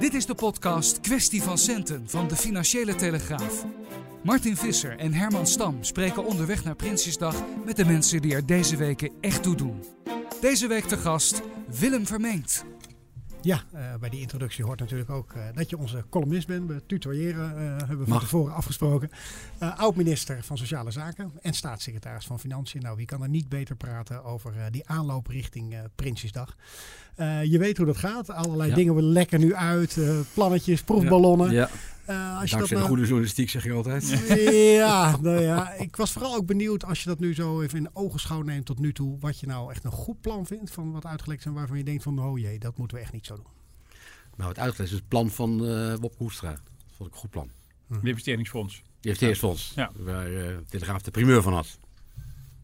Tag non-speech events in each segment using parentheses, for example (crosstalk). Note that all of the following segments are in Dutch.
Dit is de podcast Kwestie van Centen van de Financiële Telegraaf. Martin Visser en Herman Stam spreken onderweg naar Prinsjesdag met de mensen die er deze weken echt toe doen. Deze week te gast Willem Vermengd. Ja, uh, bij die introductie hoort natuurlijk ook uh, dat je onze columnist bent. We tutoyeren uh, hebben we van tevoren afgesproken. Oud-minister van Sociale Zaken en staatssecretaris van Financiën. Nou, wie kan er niet beter praten over die aanloop richting Prinsjesdag. je weet hoe dat gaat. Allerlei ja. dingen we lekken nu uit. plannetjes, proefballonnen. Ja. ja. Als je Dankzij dat, de goede journalistiek zeg je altijd. Ja, nou ja, ik was vooral ook benieuwd als je dat nu zo even in ogenschouw neemt tot nu toe. Wat je nou echt een goed plan vindt van wat uitgelekt is en waarvan je denkt van oh jee, dat moeten we echt niet zo doen. Nou, het uitgelegd is het plan van uh, Bob Hoestra. Dat vond ik een goed plan. Hm. Het investeringsfonds. Het investeringsfonds. Ja. Waar uh, Telegraaf de primeur van had.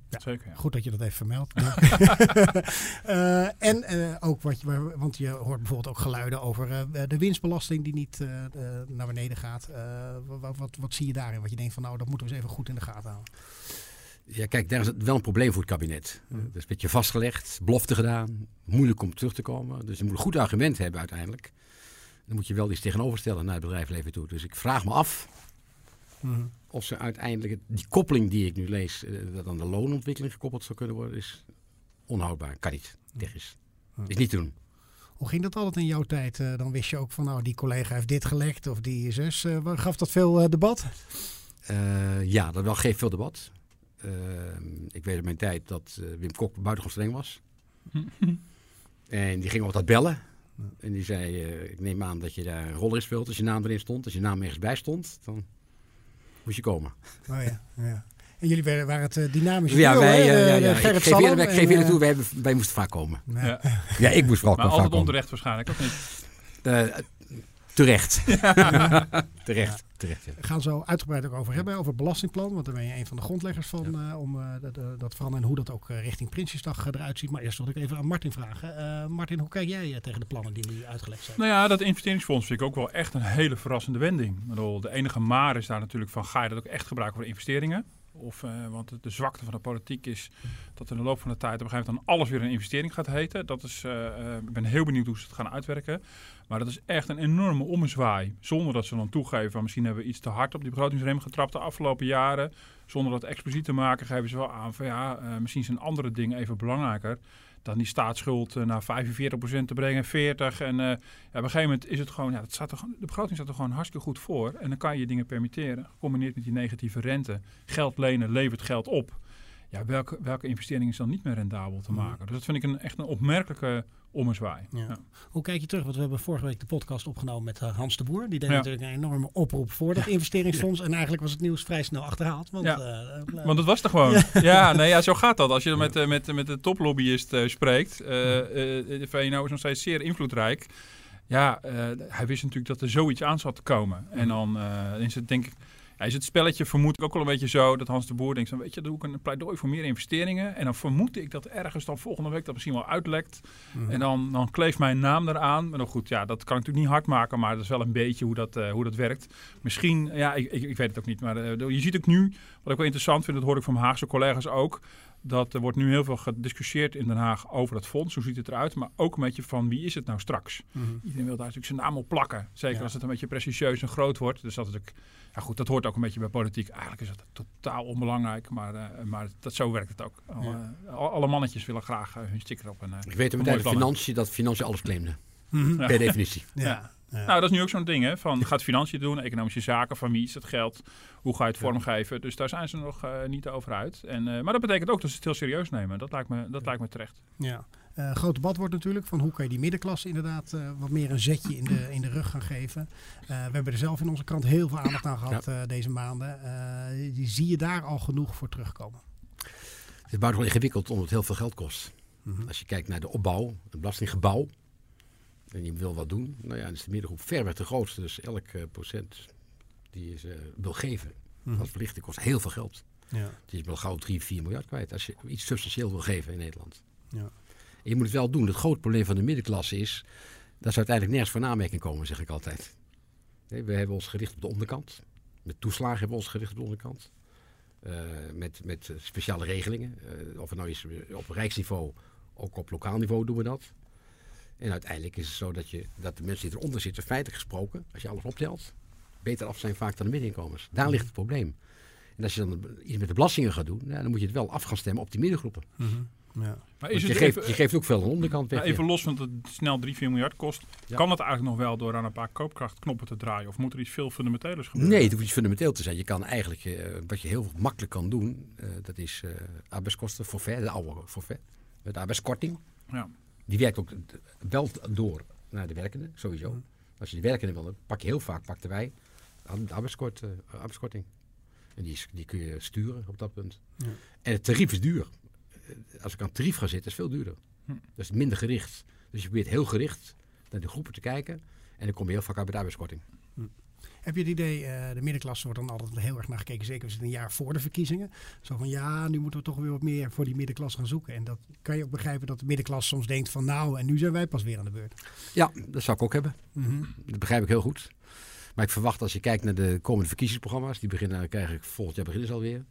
Ja, Zeker, ja. Goed dat je dat even vermeldt. uh, (laughs) en uh, ook wat je, want je hoort bijvoorbeeld ook geluiden over uh, de winstbelasting die niet naar beneden gaat. Wat, wat, wat, zie je daarin? Wat je denkt van nou, dat moeten we eens even goed in de gaten houden. Ja, kijk, daar is het wel een probleem voor het kabinet. Mm. Dat is een beetje vastgelegd, belofte gedaan, moeilijk om terug te komen. Dus je moet een goed argument hebben uiteindelijk. Dan moet je wel iets tegenoverstellen naar het bedrijfsleven toe. Dus ik vraag me af mm. Of ze uiteindelijk, die koppeling die ik nu lees, uh, dat aan de loonontwikkeling gekoppeld zou kunnen worden, is onhoudbaar. Kan niet. Technisch. Is niet te doen. Hoe ging dat altijd in jouw tijd? Uh, dan wist je ook van, nou, die collega heeft dit gelekt of die zus. Uh, gaf dat veel debat? ja, dat wel geeft veel debat. ik weet in mijn tijd dat Wim Kok buitengewoon streng was. (laughs) en die ging altijd bellen. En die zei, ik neem aan dat je daar een rol in speelt als je naam erin stond. Als je naam ergens bij stond, dan moest je komen. Oh ja, ja. En jullie waren, waren het uh, dynamische Ja, wij, uh, ja, ja. Ik geef eerlijk, geef eerlijk toe, wij, wij moesten vaak komen. Ja, ja ik moest vooral maar altijd onterecht waarschijnlijk, of niet? Terecht. (laughs) terecht. terecht ja. We gaan zo uitgebreid ook over hebben, over het belastingplan. Want daar ben je een van de grondleggers van uh, om uh, dat, uh, dat veranderen en hoe dat ook richting Prinsjesdag eruit ziet. Maar eerst wil ik even aan Martin vragen. Martin, hoe kijk jij tegen de plannen die nu uitgelegd zijn? Nou ja, dat investeringsfonds vind ik ook wel echt een hele verrassende wending. de enige maar is daar natuurlijk van, ga je dat ook echt gebruiken voor investeringen? Of, uh, want de zwakte van de politiek is dat in de loop van de tijd op een gegeven moment dan alles weer een investering gaat heten. Dat is, uh, uh, ik ben heel benieuwd hoe ze het gaan uitwerken. Maar dat is echt een enorme ommezwaai. Zonder dat ze dan toegeven van misschien hebben we iets te hard op die begrotingsrem getrapt de afgelopen jaren. Zonder dat expliciet te maken geven ze wel aan van ja, misschien zijn andere dingen even belangrijker dan die staatsschuld naar 45% te brengen, 40. En ja, op een gegeven moment is het gewoon, ja, dat staat er, de begroting staat er gewoon hartstikke goed voor. En dan kan je je dingen permitteren, gecombineerd met die negatieve rente. Geld lenen levert geld op. Ja, welke, welke investering is dan niet meer rendabel te maken? Dus dat vind ik een, echt een opmerkelijke ommezwaai. Ja. Ja. Hoe kijk je terug? Want we hebben vorige week de podcast opgenomen met uh, Hans de Boer. Die deed natuurlijk een enorme oproep voor dat investeringsfonds. En eigenlijk was het nieuws vrij snel achterhaald. Want, uh, want het was er gewoon. ja, nee, ja, zo gaat dat. Als je met, uh, met, met de toplobbyist spreekt. de VNO is nog steeds zeer invloedrijk. Ja, hij wist natuurlijk dat er zoiets aan zat te komen. En dan is het denk ik ja, is het spelletje vermoed ik ook wel een beetje zo dat Hans de Boer denkt: van, weet je, dan doe ik een pleidooi voor meer investeringen. En dan vermoed ik dat ergens dan volgende week dat misschien wel uitlekt. Mhm. En dan, dan kleeft mijn naam eraan. Maar dan goed, ja, dat kan ik natuurlijk niet hard maken, maar dat is wel een beetje hoe dat, uh, hoe dat werkt. Misschien, ja, ik, ik, ik weet het ook niet. Maar uh, je ziet ook nu, wat ik wel interessant vind, dat hoor ik van mijn Haagse collega's ook. Dat er wordt nu heel veel gediscussieerd in Den Haag over dat fonds. Hoe ziet het eruit? Maar ook een beetje van wie is het nou straks? Mm -hmm. Iedereen wil daar natuurlijk zijn naam op plakken. Zeker ja. als het een beetje prestigieus en groot wordt. Dus dat is ook ja goed, dat hoort ook een beetje bij politiek. Eigenlijk is dat totaal onbelangrijk, maar, uh, maar dat, zo werkt het ook. Ja. Alle, alle mannetjes willen graag uh, hun sticker op. En, ik weet het meteen financiën dat financiën alles claimde. Mm -hmm. Per definitie. Ja. Ja. Nou, dat is nu ook zo'n ding, hè? Van gaat financiën doen, economische zaken, van wie is het geld, hoe ga je het vormgeven? Dus daar zijn ze nog uh, niet over uit. En, uh, maar dat betekent ook dat ze het heel serieus nemen. Dat lijkt me, dat lijkt me terecht. Ja. Uh, groot debat wordt natuurlijk van hoe kan je die middenklasse inderdaad uh, wat meer een zetje in de, in de rug gaan geven. Uh, we hebben er zelf in onze krant heel veel aandacht aan gehad ja. deze maanden. die zie je daar al genoeg voor terugkomen? Het is buitengewoon ingewikkeld omdat het heel veel geld kost. Mhm. Als je kijkt naar de opbouw, het belastinggebouw, en je wil wat doen, nou ja, dan is de middengroep verweg de grootste. Dus elk procent die je wil geven, mm als verlichting kost heel veel geld. Ja. Dus je wel gauw 3, 4 miljard kwijt als je iets substantieel wil geven in Nederland. Ja. En je moet het wel doen. Het grote probleem van de middenklasse is dat ze uiteindelijk nergens voor aanmerking komen, zeg ik altijd. we hebben ons gericht op de onderkant. Met toeslagen hebben we ons gericht op de onderkant. Uh, met, met speciale regelingen. Of het nou is op rijksniveau, ook op lokaal niveau doen we dat. En uiteindelijk is het zo dat, je, dat de mensen die eronder zitten, feitelijk gesproken, als je alles optelt, beter af zijn vaak dan de middeninkomens. Daar ligt het probleem. En als je dan iets met de belastingen gaat doen, dan moet je het wel af gaan stemmen op die middengroepen. Mm -hmm. Ja. Maar is je, geeft, je geeft ook veel aan de onderkant weg. even los van dat het snel 3, 4 miljard kost. Kan het eigenlijk nog wel door aan een paar koopkrachtknoppen te draaien? Of moet er iets veel fundamenteels gebeuren? Nee, het hoeft iets fundamenteel te zijn. Je kan eigenlijk, uh, wat je heel makkelijk kan doen, uh, dat is uh, arbeidskosten, forfait, de oude forfait. Met arbeidskorting. Ja. Die werkt ook wel door naar de werkenden, sowieso. Mm. Als je de werkenden wil, pak je heel vaak, pakten wij de arbeidskort, arbeidskorting. En die, die kun je sturen op dat punt. Ja. En het tarief is duur. Als ik aan het tarief ga zitten, is het veel duurder. Hm. Dat is minder gericht. Dus je probeert heel gericht naar de groepen te kijken. En dan kom je heel vaak uit bij de arbeidskorting. Hm. Heb je het idee, uh, de middenklasse wordt dan altijd heel erg naar gekeken, zeker als het een jaar voor de verkiezingen. Zo van ja, nu moeten we toch weer wat meer voor die middenklasse gaan zoeken. En dat kan je ook begrijpen dat de middenklasse soms denkt van nou, en nu zijn wij pas weer aan de beurt. Ja, dat zou ik ook hebben. Mhm. Dat begrijp ik heel goed. Maar ik verwacht als je kijkt naar de komende verkiezingsprogramma's, die beginnen eigenlijk volgend jaar beginnen ze alweer,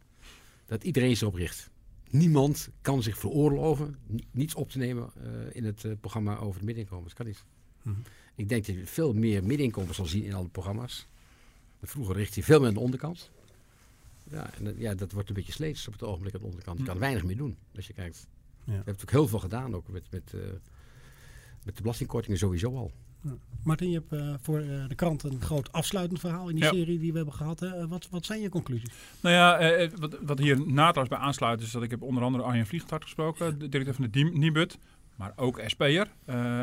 dat iedereen zich op richt. Niemand kan zich veroorloven niets op te nemen uh, in het uh, programma over de middeninkomens. Dat kan niet. Mm Ik denk dat je veel meer middeninkomens zal zien in alle programma's. Vroeger richt je veel meer aan de onderkant. Ja, en ja, dat wordt een beetje sleets op het ogenblik aan de onderkant. Je kan weinig meer doen als je kijkt. Ja. We hebben natuurlijk heel veel gedaan, ook met, met, uh, met de belastingkortingen sowieso al. Martin, je hebt uh, voor uh, de krant een groot afsluitend verhaal in die serie die we hebben gehad. Uh, wat, wat zijn je conclusies? Nou ja, wat, wat hier naadloos bij aansluit is dat ik heb onder andere Arjen Vliegtuig gesproken, de directeur van de Nibud. Maar ook SP'er.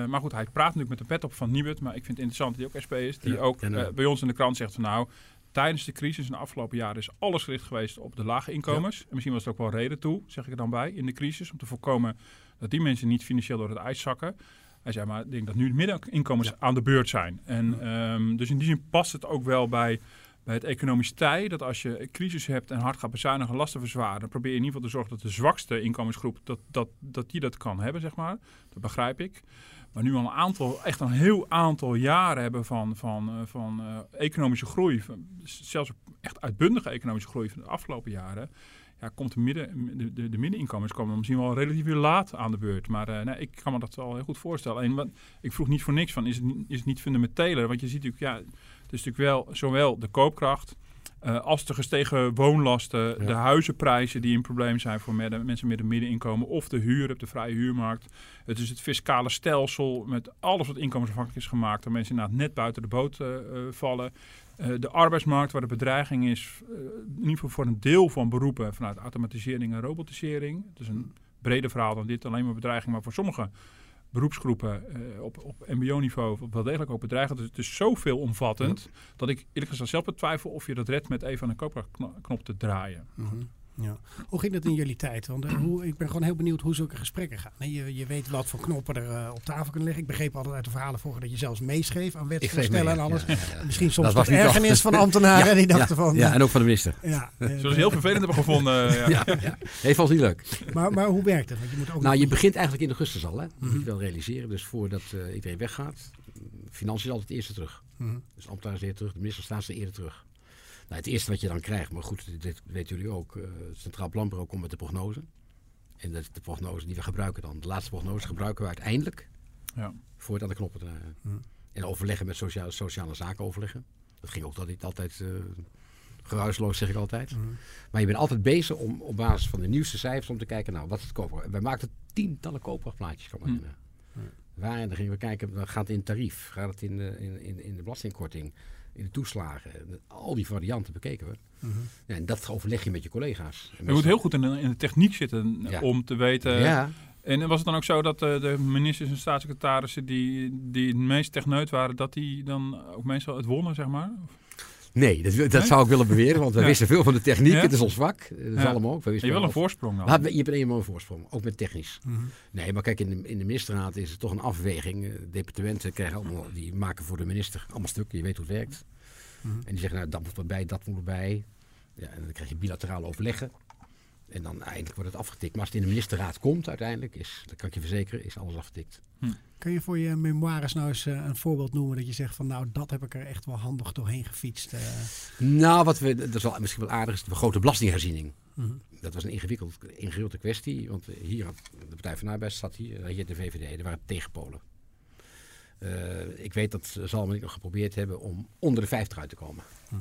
maar goed, hij praat natuurlijk met de pet op van Nibud. Maar ik vind het interessant dat hij ook SP is. Die ook bij ons in de krant zegt van nou, tijdens de crisis in de afgelopen jaren is alles gericht geweest op de lage inkomens. En misschien was er ook wel reden toe, zeg ik er dan bij, in de crisis. Om te voorkomen dat die mensen niet financieel door het ijs zakken. Hij zei, maar ik denk dat nu de middeninkomens aan de beurt zijn. En um, dus in die zin past het ook wel bij, bij het economisch tij. Dat als je crisis hebt en hard gaat bezuinigen, lasten verzwaren, probeer je in ieder geval te zorgen dat de zwakste inkomensgroep, dat, dat, dat die dat kan hebben, zeg maar. Dat begrijp ik. Maar nu al een aantal, echt een heel aantal jaren hebben van, van, uh, van uh, economische groei, zelfs echt uitbundige economische groei van de afgelopen jaren ja, komt de, midden, de, de, de middeninkomens komen misschien wel relatief weer laat aan de beurt. Maar uh, nee, ik kan me dat wel heel goed voorstellen. En ik vroeg niet voor niks van, is het, is het niet fundamenteler? Want je ziet natuurlijk, ja, het is natuurlijk wel zowel de koopkracht... Uh, als de gestegen woonlasten, de huizenprijzen die een probleem zijn voor mensen met een middeninkomen, of de huur op de vrije huurmarkt. Het is het fiscale stelsel met alles wat inkomensafhankelijk is gemaakt, dat mensen inderdaad net buiten de boot uh, vallen. Uh, de arbeidsmarkt, waar de bedreiging is, in ieder geval voor een deel van beroepen vanuit automatisering en robotisering. Het is een breder verhaal dan dit, alleen maar bedreiging, maar voor sommige beroepsgroepen uh, op, op mbo-niveau wel degelijk ook bedreigend. Dus het is zoveel omvattend dat ik eerlijk gezegd zelf betwijfel of je dat redt met even een koopkrachtknop te draaien. Mm -hmm. Ja. Hoe ging dat in jullie tijd? Want uh, hoe, ik ben gewoon heel benieuwd hoe zulke gesprekken gaan. Je, je weet wat voor knoppen er uh, op tafel kunnen liggen. Ik begreep altijd uit de verhalen vroeger dat je zelfs meeschreef aan wetsvoorstellen en alles. Ja, ja, Misschien soms wat ergernis van ambtenaren die dachten van... Ja, en ook van de minister. Ja, uh, Zoals heel vervelend hebben gevonden. (laughs) ja. Heeft als niet leuk. Maar, maar hoe werkt het? Want je moet ook nou, je begint eigenlijk in augustus al. Hè? Dat moet je wel realiseren. Dus voordat iedereen weggaat. Financiën is altijd het eerste terug. Mm -hmm. Dus ambtenaren is eerder terug. De minister staat ze eerder terug. Nou, het eerste wat je dan krijgt, maar goed, dit weten jullie ook. Uh, het Centraal Planbureau komt met de prognose. En dat is de prognose die we gebruiken dan. De laatste prognose gebruiken we uiteindelijk ja. voor het aan de knoppen te draaien. Hm. En overleggen met sociale, sociale zaken overleggen. Dat ging ook niet altijd uh, geruisloos, zeg ik altijd. Hm. Maar je bent altijd bezig om op basis van de nieuwste cijfers om te kijken, nou, wat is het koper? Wij maakten tientallen koopkrachtplaatjes, kan hm. Waar? En dan gingen we kijken, gaat het in tarief? Gaat het in de, in, in, in de belastingkorting? In de toeslagen. Al die varianten bekeken we. Mhm. ja, en dat overleg je met je collega's. Je moet heel goed in de, in de techniek zitten om te weten... Ja. En was het dan ook zo dat uh, de ministers en staatssecretarissen die, die het meest techneut waren, dat die dan ook meestal het wonnen, zeg maar? Nee, dat, dat zou ik willen beweren, want we Ja. wisten veel van de techniek. Ja. Het is ons vak. Dat is Ja. allemaal ook. We Je wisten hebt wel een voorsprong dan. Hadden- Je hebt een enorme voorsprong, ook met technisch. Mhm. Nee, maar kijk, in de, in de ministerraad is het toch een afweging. Eh, Departementen krijgen allemaal, die maken voor de minister allemaal stukken. Je weet hoe het werkt. Mhm. En die zeggen, nou, dat moet erbij, dat moet erbij. Ja, en dan krijg je bilateraal overleggen. En dan eindelijk wordt het afgetikt. Maar als het in de ministerraad komt uiteindelijk, is, dat kan ik je verzekeren, is alles afgetikt. Kun je voor je memoires nou eens eh, een voorbeeld noemen dat je zegt van nou dat heb ik er echt wel handig doorheen gefietst. eh. Nou, wat we, dat is wel, misschien wel aardig, is de grote belastingherziening. Mhm. Dat was een ingewikkeld, ingewikkelde kwestie. Want hier, had de Partij van de Arbeid zat hier, je de VVD, er waren tegenpolen. Eh, ik weet dat Zalm en ik nog geprobeerd hebben om onder de 50 uit te komen. Hm.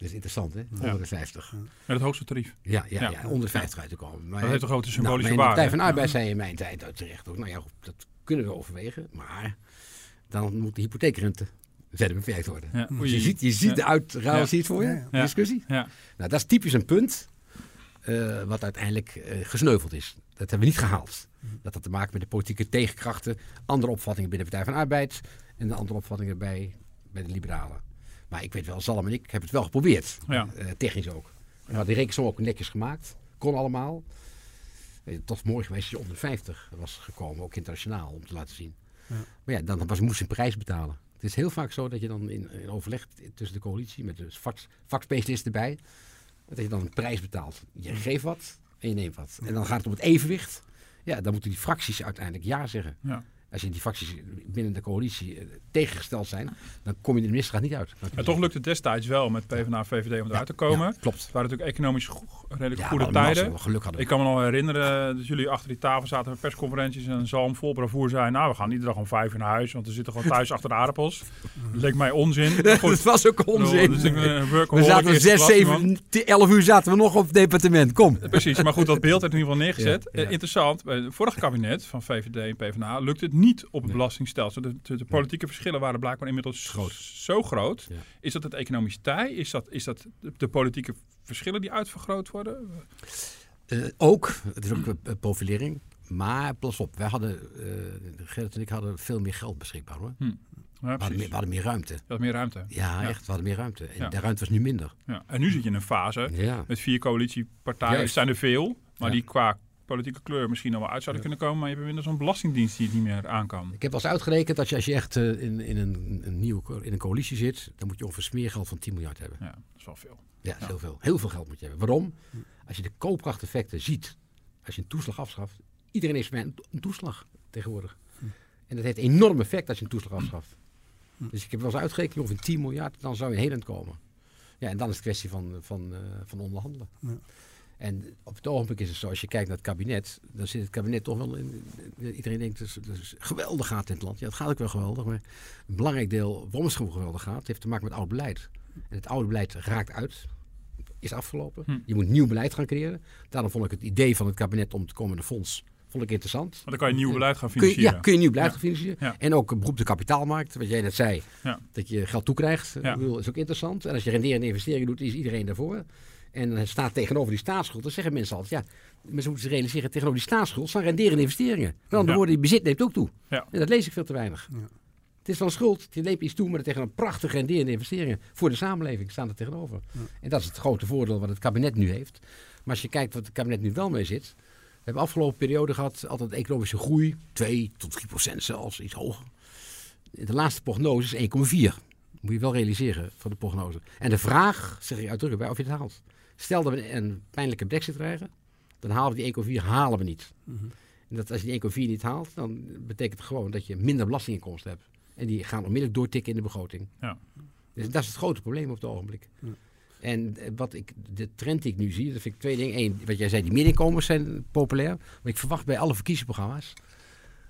Dat is interessant, hè? Onder de 50. Met het hoogste tarief. Ja, ja, Ja. ja. onder de 50 uit te komen. Maar, Dat heeft een grote nou, symbolische maar in de waarde. Partij van Arbeid zei in mijn tijd uit terecht ook, nou ja, goed, dat kunnen we overwegen. Maar dan moet de hypotheekrente verder beperkt worden. Ja. Dus je ziet, je ziet Ja. de uitruil, Ja. zie je het voor je? Ja, discussie? Ja. Nou, dat is typisch een punt eh, wat uiteindelijk eh, gesneuveld is. Dat hebben we niet gehaald. Dat had te maken met de politieke tegenkrachten, andere opvattingen binnen de Partij van Arbeid en de andere opvattingen bij, bij de Liberalen. Maar ik weet wel, Zalm en ik hebben het wel geprobeerd. Ja. Eh, technisch ook. En we hadden die rekensom ook netjes gemaakt. Kon allemaal. Eh, was mooi geweest als je onder de 50 was gekomen, ook internationaal, om te laten zien. Ja. Maar ja, dan was, moest je een prijs betalen. Het is heel vaak zo dat je dan in, in overleg tussen de coalitie met de vak, vakspecialisten erbij, dat je dan een prijs betaalt. Je geeft wat en je neemt wat. En dan gaat het om het evenwicht. Ja, dan moeten die fracties uiteindelijk ja zeggen. Ja. Als je die fracties binnen de coalitie eh, tegengesteld zijn, dan kom je de ministerraad niet uit. En toch lukte het destijds wel met PvdA en VVD om eruit te komen. Ja, klopt. Het waren natuurlijk economisch redelijk Ja, goede een tijden. geluk hadden. Ik kan me nog herinneren dat jullie achter die tafel zaten met persconferenties en Zalm vol bravoer zei, nou we gaan iedere dag om vijf uur naar huis, want we zitten gewoon thuis achter de aardappels. Dat (laughs) leek mij onzin. (laughs) Maar goed, dat was ook onzin. Dus ik een we zaten zes, zeven, elf uur zaten we nog op het departement. Kom. Precies, maar goed, dat beeld werd in ieder geval neergezet. Ja, ja. Eh, interessant, bij het vorige kabinet van VVD en PvdA lukte het niet op het Nee. belastingstelsel. De, de, de politieke verschillen waren blijkbaar inmiddels Groot. zo groot. Ja. Is dat het economisch tij? Is dat, is dat de, de politieke verschillen die uitvergroot worden? Eh, ook, het is ook profilering. Maar pas op, wij hadden, eh Gerrit en ik hadden veel meer geld beschikbaar hoor. Ja, We hadden, meer, we hadden meer ruimte. Je had meer ruimte. Ja, Ja. echt, we hadden meer ruimte. En Ja. de ruimte was nu minder. Ja. En nu zit je in een fase Ja. met vier coalitiepartijen. Het zijn er veel, maar die qua politieke kleur misschien nog wel uit zouden Ja. kunnen komen. Maar je hebt inmiddels zo'n belastingdienst die het niet meer aan kan. Ik heb wel eens uitgerekend dat je als je echt eh, in, in, een, een nieuwe, in een coalitie zit, dan moet je ongeveer smeergeld van 10 miljard hebben. Ja, dat is wel veel. Ja, dat is Ja. heel veel. Heel veel geld moet je hebben. Waarom? Als je de koopkrachteffecten ziet, als je een toeslag afschaft, iedereen heeft een, een toeslag tegenwoordig. En dat heeft een enorm effect als je een toeslag afschaft. Dus ik heb wel eens uitgerekend, ongeveer 10 miljard, dan zou je een heel eind komen. Ja, en dan is het kwestie van, van, eh, van onderhandelen. Ja. En op het ogenblik is het zo, als je kijkt naar het kabinet, dan zit het kabinet toch wel in. Iedereen denkt dat het, dat het geweldig gaat in het land. Ja, het gaat ook wel geweldig, maar een belangrijk deel waarom het geweldig gaat, heeft te maken met oud beleid. En het oude beleid raakt uit, is afgelopen. Hm. Je moet nieuw beleid gaan creëren. Daarom vond ik het idee van het kabinet om te komen een fonds vond ik interessant. Want dan kan je nieuw beleid gaan Kun je, financieren. ja, kun je nieuw beleid Ja. gaan financieren. Ja. En ook een beroep de kapitaalmarkt, wat jij net zei. Dat je geld toekrijgt, Ja. Bedoel, is ook interessant. En als je renderende investeringen doet, is iedereen daarvoor. En het staat tegenover die staatsschuld. Dan zeggen mensen altijd, ja, mensen moeten zich realiseren, tegenover die staatsschuld staan renderende investeringen. Met andere Ja. woorden, die bezit neemt ook toe. Ja. En dat lees ik veel te weinig. Ja. Het is van schuld, je neemt iets toe, maar tegen een prachtige renderende investeringen voor de samenleving staan er tegenover. En dat is het grote voordeel wat het kabinet nu heeft. Maar als je kijkt wat het kabinet nu wel mee zit. We hebben afgelopen periode gehad altijd economische groei, 2 tot 3 procent zelfs, iets hoger. De laatste prognose is 1,4. Moet je wel realiseren van de prognose. En de vraag, zeg ik uitdrukkelijk bij, of je het haalt. Stel dat we een pijnlijke brexit krijgen, dan halen we die 1,4 halen we niet. En dat als je die 1,4 niet haalt, dan betekent het gewoon dat je minder belastinginkomsten hebt. En die gaan onmiddellijk doortikken in de begroting. Ja. Dus dat is het grote probleem op het ogenblik. Ja. En eh, wat ik, de trend die ik nu zie, dat vind ik twee dingen. Eén, wat jij zei, die middeninkomens zijn populair. Maar ik verwacht bij alle verkiezingsprogramma's,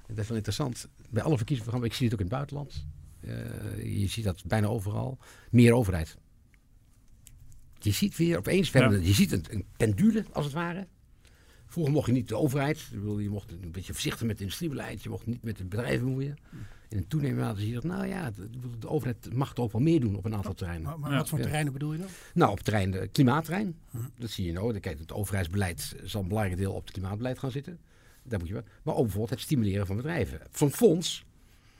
en dat is wel interessant, bij alle verkiezingsprogramma's, ik zie het ook in het buitenland, eh, je ziet dat bijna overal, meer overheid. Je ziet weer opeens, Ja. hebben- je ziet een, een pendule als het ware. Vroeger mocht je niet de overheid, je mocht een beetje voorzichtig met het industriebeleid, je mocht niet met de bedrijven bemoeien. In een toenemende mate zie je dat, nou ja, de, de overheid mag toch ook wel meer doen op een aantal terreinen. Maar, maar Ja. wat voor terreinen bedoel je dan? Nou, op het terrein, de klimaatterrein. Dat zie je nou. Dan Kijk, het overheidsbeleid zal een belangrijk deel op het klimaatbeleid gaan zitten. Daar moet je wel. Maar ook bijvoorbeeld het stimuleren van bedrijven. Zo'n fonds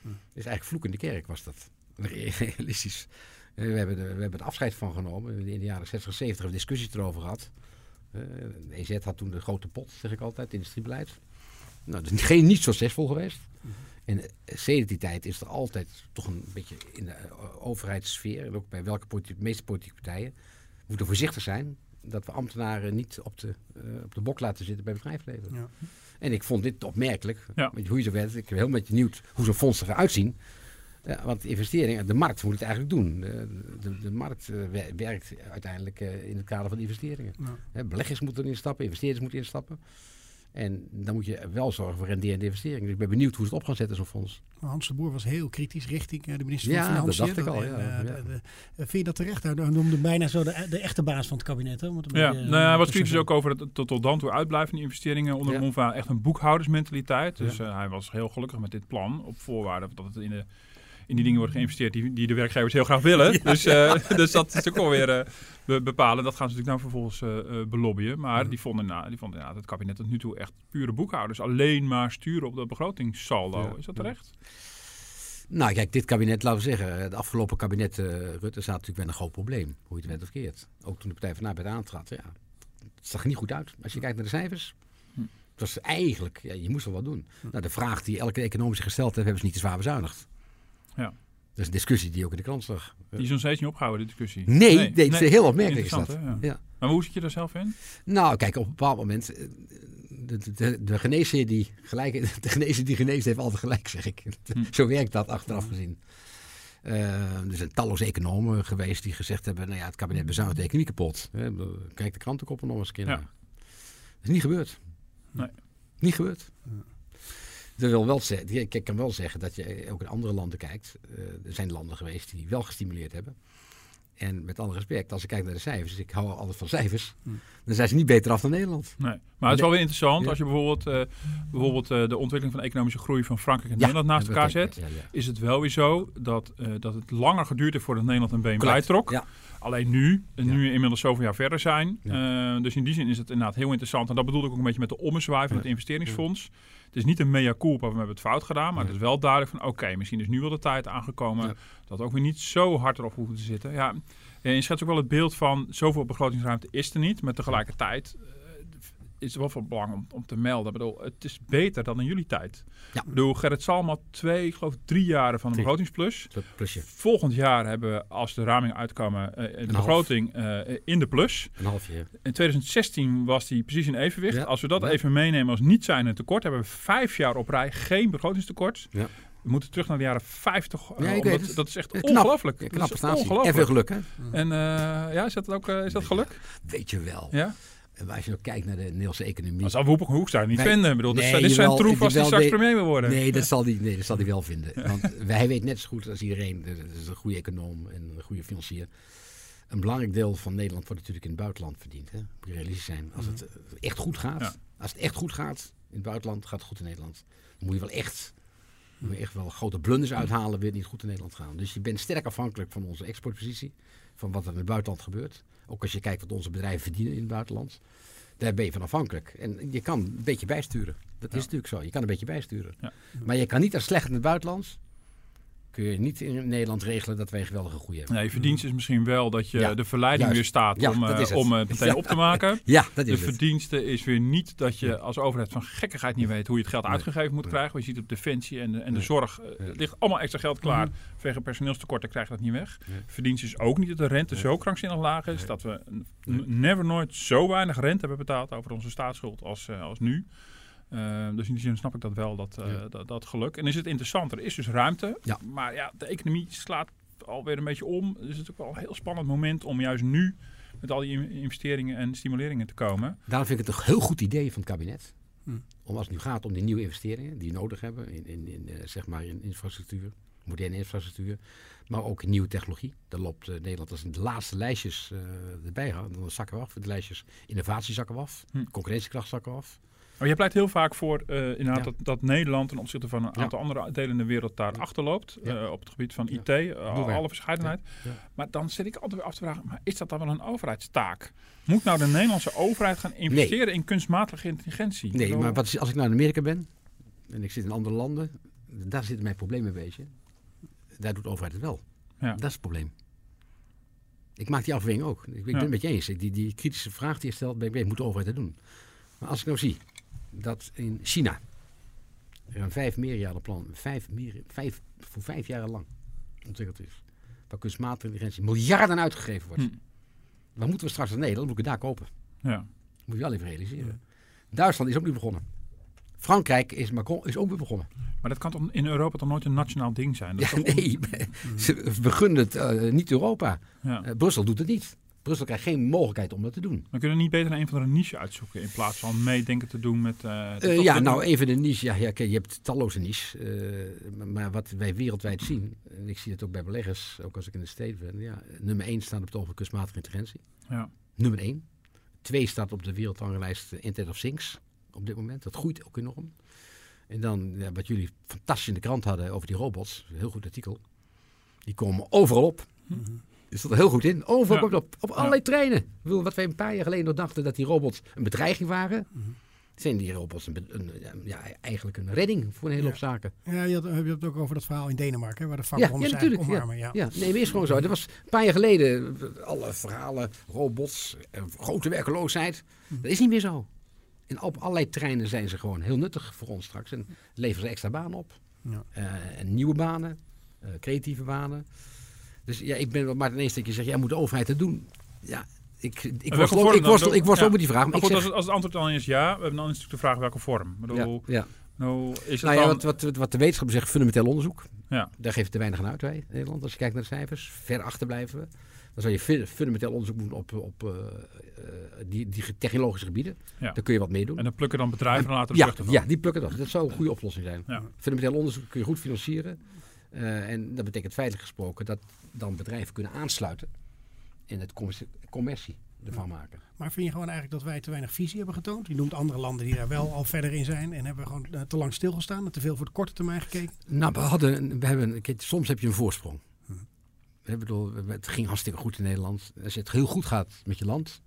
is eigenlijk vloek in de kerk, was dat. (laughs) Realistisch. We, hebben de, we hebben het afscheid van genomen. In de jaren 60, 70 hebben we discussies erover gehad. Uh, de EZ had toen de grote pot, zeg ik altijd, industriebeleid. Nou, dat is geen, niet succesvol geweest. En sedert die tijd is er altijd toch een beetje in de overheidssfeer, en ook bij welke politiek, de meeste politieke partijen, we moeten voorzichtig zijn dat we ambtenaren niet op de, uh, op de bok laten zitten bij bedrijfsleven. Ja. En ik vond dit opmerkelijk. Ja. Hoe je zo werkt. Ik ben heel met benieuwd hoe zo'n fondsen eruit zien. Uh, want investeringen, de markt moet het eigenlijk doen. De, de, de markt uh, werkt uiteindelijk uh, in het kader van investeringen. Ja. beleggers moeten erin stappen, investeerders moeten instappen. En dan moet je wel zorgen voor renderende investeringen. Dus ik ben benieuwd hoe ze het op gaan zetten, zo'n fonds. Hans de Boer was heel kritisch richting de minister ja, van Financiën. dat dacht ik al. Ja, ja. De, vind je dat terecht? Hij noemde bijna zo de, de, echte baas van het kabinet. Hè? ja, beetje, nou ja, wat kritisch ook over het tot, tot dan toe uitblijvende investeringen onder de ja. echt een boekhoudersmentaliteit. Dus uh, hij was heel gelukkig met dit plan op voorwaarde dat het in de in die dingen wordt geïnvesteerd die, die de werkgevers heel graag willen. (laughs) Ja, dus, ja. (laughs) dus dat is ook alweer uh, bepalen. Dat gaan ze natuurlijk nou vervolgens uh, belobbyen. Maar die vonden, na, die vonden ja, het kabinet tot nu toe echt pure boekhouders. Alleen maar sturen op dat begrotingssaldo. Is dat terecht? Nou, kijk, dit kabinet, laten we zeggen, het afgelopen kabinet Rutte zat natuurlijk wel een groot probleem. Hoe je het went of keert. Ook toen de Partij van Arbeid aantrad. Ja, het zag er niet goed uit. Als je kijkt naar de cijfers. Hm. Het was eigenlijk, ja, je moest wel wat doen. Hm. Nou, de vraag die elke econoom zich gesteld heeft, hebben ze niet te zwaar bezuinigd. Ja. Dat is een discussie die ook in de krant zag. Die is nog steeds niet opgehouden, de discussie. Nee, nee, nee, is heel opmerkelijk. Is dat. Hè, ja. ja. Maar hoe zit je daar zelf in? Nou, kijk, op een bepaald moment... De, de, de geneesheer die gelijk... De geneesheer die geneest heeft altijd gelijk, zeg ik. Hm. Zo werkt dat achteraf gezien. Uh, er zijn talloze economen geweest die gezegd hebben... Nou ja, het kabinet bezuinigt de economie kapot. Kijk de krantenkoppen nog eens een keer naar. Dat is niet gebeurd. Nee. Niet gebeurd. Dat wil wel zeggen, ik kan wel zeggen dat je ook in andere landen kijkt. Uh, er zijn landen geweest die wel gestimuleerd hebben. En met alle respect, als ik kijk naar de cijfers, ik hou altijd van cijfers, hm. dan zijn ze niet beter af dan Nederland. Nee. Maar het is wel weer interessant, ja. als je bijvoorbeeld, uh, bijvoorbeeld uh, de ontwikkeling van economische groei van Frankrijk en ja, Nederland naast elkaar zet, ja, is het wel weer zo dat, uh, dat het langer geduurd heeft voordat Nederland een been bijtrok. Alleen nu, nu inmiddels zoveel jaar verder zijn. dus in die zin is het inderdaad heel interessant. En dat bedoelde ik ook een beetje met de ommezwaai van het investeringsfonds. Het is niet een mea culpa, we hebben het fout gedaan. Maar het is wel duidelijk van, oké, misschien is nu wel de tijd aangekomen... dat ook weer niet zo hard erop hoeven te zitten. Ja, en je schetst ook wel het beeld van, zoveel begrotingsruimte is er niet. Maar tegelijkertijd is wel van belang om, om te melden. Ik bedoel, het is beter dan in jullie tijd. Ja. Ik bedoel, Gerrit Salm had twee, ik geloof drie jaren van een begrotingsplus. Plusje. Volgend jaar hebben we, als de ramingen uitkomen, uh, de begroting uh, in de plus. Een half jaar. In 2016 was die precies in evenwicht. Ja. Als we dat ja. even meenemen als niet zijn een tekort, hebben we vijf jaar op rij geen begrotingstekort. Ja. We moeten terug naar de jaren 50. Ja, ik omdat, weet dat is echt ongelooflijk. Knap prestatie. En veel geluk, hè? En uh, ja, is dat ook is dat geluk? Weet je wel. Ja? En als je ook kijkt naar de Nederlandse economie. Als Wopke Hoek daar niet wij, vinden. Ik bedoel, nee, dit, dit zijn troef als hij straks premier wil worden. Nee, dat zal die, nee, dat zal hij wel vinden. Want wij weet net zo goed als iedereen. Dat is een goede econoom en een goede financier. Een belangrijk deel van Nederland wordt natuurlijk in het buitenland verdiend. Hè? Moet realistisch zijn. Als het echt goed gaat. Ja. Als het echt goed gaat in het buitenland, gaat het goed in Nederland. Dan moet je wel echt moet je echt wel grote blunders uithalen, wil het niet goed in Nederland gaan. Dus je bent sterk afhankelijk van onze exportpositie, van wat er in het buitenland gebeurt. Ook als je kijkt wat onze bedrijven verdienen in het buitenland. Daar ben je van afhankelijk. En je kan een beetje bijsturen. Dat ja. is natuurlijk zo. Je kan een beetje bijsturen. Ja. Maar je kan niet als slecht in het buitenland kun je niet in Nederland regelen dat wij een geweldige groei hebben. Nee, je verdienste is misschien wel dat je ja, de verleiding juist. weer staat ja, om, uh, het. om het meteen (laughs) ja. op te maken. (laughs) Ja, dat is de verdienste is weer niet dat je als overheid van gekkigheid niet weet hoe je het geld nee. uitgegeven moet nee. krijgen. Want je ziet op defensie en de, en de nee. zorg, uh, ligt allemaal extra geld klaar. Mm -hmm. Vanwege personeelstekorten krijg je dat niet weg. Verdienste is ook niet dat de rente zo krankzinnig laag is. Dat we never nooit zo weinig rente hebben betaald over onze staatsschuld als, uh, als nu. Uh, dus in die zin snap ik dat wel, dat, uh, ja. dat, dat, geluk. En is het interessant, er is dus ruimte. Ja. Maar ja, de economie slaat alweer een beetje om. Dus het is ook wel een heel spannend moment om juist nu met al die investeringen en stimuleringen te komen. Daarom vind ik het een heel goed idee van het kabinet. Hm. Om als het nu gaat om die nieuwe investeringen die we nodig hebben in, in, in uh, zeg maar in infrastructuur, moderne infrastructuur, maar ook in nieuwe technologie. Daar loopt uh, Nederland als de laatste lijstjes uh, erbij gaan. Dan zakken we af. De lijstjes innovatie zakken we af. Hm. Concurrentiekracht zakken we af. Maar je pleit heel vaak voor uh, inderdaad ja. dat, dat, Nederland ten opzichte van een aantal ja. andere delen in de wereld daar achterloopt. Ja. Uh, op het gebied van IT, uh, alle verscheidenheid. Maar dan zit ik altijd weer af te vragen, maar is dat dan wel een overheidstaak? Moet nou de Nederlandse overheid gaan investeren nee. in kunstmatige intelligentie? Nee, maar wat is, als ik nou in Amerika ben en ik zit in andere landen, daar zit mijn probleem een beetje. Daar doet de overheid het wel. Dat is het probleem. Ik maak die afweging ook. Ik, ik ben het met je eens. Die, die kritische vraag die je stelt, ben ik weet, moet de overheid dat doen. Maar als ik nou zie dat in China er een vijf meerjarenplan, vijf, meer, vijf, voor vijf jaar lang ontwikkeld is. Waar kunstmatige intelligentie miljarden uitgegeven wordt. Hm. Dan moeten we straks als Nederland, moet ik het daar kopen. Ja. Moet je wel even realiseren. Duitsland is ook nu begonnen. Frankrijk is, Macron is ook weer begonnen. Maar dat kan toch in Europa toch nooit een nationaal ding zijn? Dat Ja, toch on- (laughs) nee, ze begunnen het eh, niet Europa. Ja. Eh, Brussel doet het niet. Brussel krijgt geen mogelijkheid om dat te doen. Dan kunnen we niet beter een van de niche uitzoeken in plaats van meedenken te doen met... eh, Eh, ja, nou even de niche. Ja, ja, kijk, je hebt talloze niches. eh, maar- wat wij wereldwijd zien, en ik zie het ook bij beleggers, ook als ik in de steden ben. Ja, nummer 1 staat op het ogenblik kunstmatige intelligentie. Ja. Nummer 1. Twee staat op de wereldranglijst Internet of Things op dit moment. Dat groeit ook enorm. En dan ja, wat jullie fantastisch in de krant hadden over die robots. Een heel goed artikel. Die komen overal op. Er stond er heel goed in. Overal Ja. het op. Op allerlei treinen. Ik bedoel, wat wij een paar jaar geleden nog dachten dat die robots een bedreiging waren. Zijn die robots een, ja, eigenlijk een redding voor een hele hoop zaken. Ja, je had, je het ook over dat verhaal in Denemarken, hè, waar de vakbonden ja, natuurlijk. omarmen. Ja. Ja. Ja, nee, maar is gewoon zo. Dat was een paar jaar geleden. eh, Alle verhalen, robots, eh, grote werkeloosheid. Dat is niet meer zo. En op allerlei terreinen zijn ze gewoon heel nuttig voor ons straks. En leveren ze extra banen op. Ja. Eh, en nieuwe banen, creatieve banen. Dus ja, ik ben wel maar ineens dat je zegt, ja, moet de overheid het doen? Ja, ik, ik worstel, vorm ik worstel, ik worstel Ja. ook met die vraag. Maar, Maar ik goed, zeg, als, als het antwoord dan is ja, we hebben dan is natuurlijk de vraag welke vorm. Ja, bedoel, ja. nou, is het Nou ja, dan... wat, wat, wat de wetenschap zegt, fundamenteel onderzoek. Ja. Daar geeft te weinig aan uit wij in Nederland. Als je kijkt naar de cijfers, ver achter blijven we. Dan zou je fu- fundamenteel onderzoek doen op, op eh, eh, die, die technologische gebieden. Ja. Daar kun je wat mee doen. En dan plukken dan bedrijven en laten de ja, vruchten van. ja, die plukken dat. Dat zou een goede oplossing zijn. Fundamenteel onderzoek kun je goed financieren. Eh, en dat betekent feitelijk gesproken dat dan bedrijven kunnen aansluiten en het commercie, commercie ervan maken. Maar vind je gewoon eigenlijk dat wij te weinig visie hebben getoond? Je noemt andere landen die daar wel al verder in zijn en hebben gewoon eh, te lang stilgestaan en te veel voor de korte termijn gekeken. Nou, we hadden, we hebben, soms heb je een voorsprong. Ik bedoel, we- het ging hartstikke goed in Nederland. Als het heel goed gaat met je land,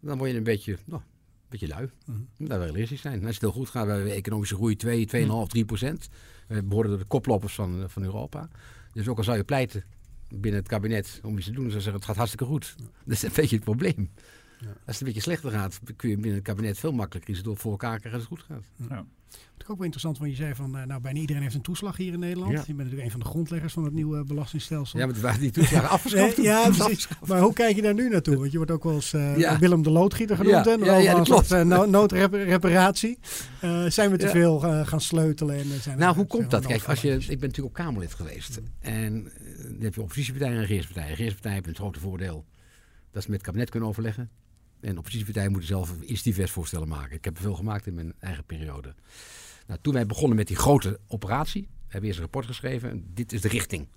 dan word je een beetje, nou, een beetje lui. Mhm. Dat we realistisch zijn. En als het heel goed gaat, we hebben economische groei 2, 2,5, 3 procent. We behoren tot de koplopers van, van Europa. Dus ook al zou je pleiten binnen het kabinet om iets te doen, dan zou je zeggen, het gaat hartstikke goed. (laughs) Dat is een beetje het probleem. Ja. Als het een beetje slechter gaat, kun je binnen het kabinet veel makkelijker iets door voor elkaar krijgen als het goed gaat. Ja. Wat ik ook wel interessant, want je zei van, eh, nou bijna iedereen heeft een toeslag hier in Nederland. Ja. Je bent natuurlijk een van de grondleggers van het nieuwe belastingstelsel. Ja, maar waren die toeslagen (laughs) afgeschaft. Nee, ja, precies. Maar hoe kijk je daar nu naartoe? Want je wordt ook wel eens eh, Ja. Willem de Loodgieter genoemd. Ja, hè? ja, soort, klopt. eh, no- noodreparatie. Eh, zijn we te veel eh, gaan sleutelen? En, eh, zijn Nou, hoe komt dat? Kijk, als je, ik ben natuurlijk ook Kamerlid geweest. En eh, dan heb je oppositiepartijen en regeringspartijen. Regeringspartijen hebben het grote voordeel dat ze met het kabinet kunnen overleggen. En oppositiepartijen moeten zelf initiatiefwetsvoorstellen maken. Ik heb er veel gemaakt in mijn eigen periode. Nou, toen wij begonnen met die grote operatie, hebben we eerst een rapport geschreven. En dit is de richting.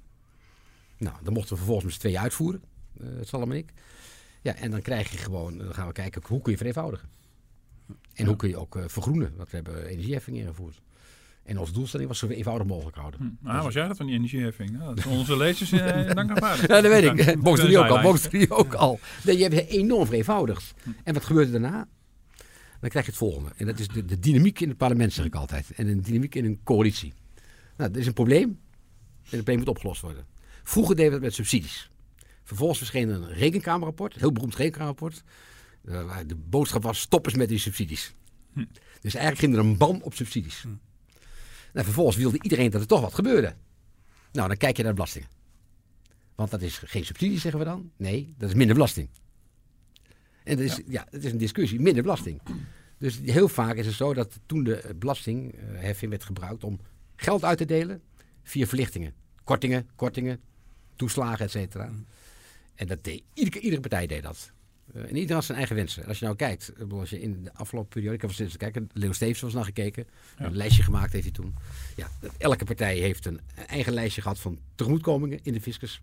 Nou, dan mochten we vervolgens met z'n tweeën uitvoeren. het Salem en ik. Ja, en dan krijg je gewoon, dan gaan we kijken hoe kun je vereenvoudigen. En hoe kun je ook eh, vergroenen. Want we hebben energieheffing ingevoerd. En onze doelstelling was zo eenvoudig mogelijk houden. Hm. Nou, was jij dat van die energieheffing? Dat is onze lezers eh, (laughs) dank aan Ja, dat weet ik. Box 3 ook al. Box 3 ook al. Nee, je hebt het enorm vereenvoudigd. En wat gebeurt er daarna? Dan krijg je het volgende. En dat is de, de dynamiek in het parlement, zeg ik altijd. En een dynamiek in een coalitie. Nou, er is een probleem. En het probleem moet opgelost worden. Vroeger deden we het met subsidies. Vervolgens verscheen een rekenkamerrapport. Een heel beroemd rekenkamerrapport. eh, de boodschap was, stop eens met die subsidies. Hm. Dus eigenlijk ging er een ban op subsidies. Nou, vervolgens wilde iedereen dat er toch wat gebeurde. Nou, dan kijk je naar de belastingen. Want dat is geen subsidie, zeggen we dan. Nee, dat is minder belasting. En dat is, ja. het is een discussie, minder belasting. Dus heel vaak is het zo dat toen de belastingheffing werd gebruikt om geld uit te delen via verlichtingen. Kortingen, kortingen, toeslagen, et cetera. En dat deed, iedere, iedere partij deed dat. Eh, en iedereen had zijn eigen wensen. En als je nou kijkt, als je in de afgelopen periode, ik heb eens kijken, Leo Steves was naar gekeken, Ja. een lijstje gemaakt heeft hij toen. Ja, elke partij heeft een eigen lijstje gehad van tegemoetkomingen in de fiscus.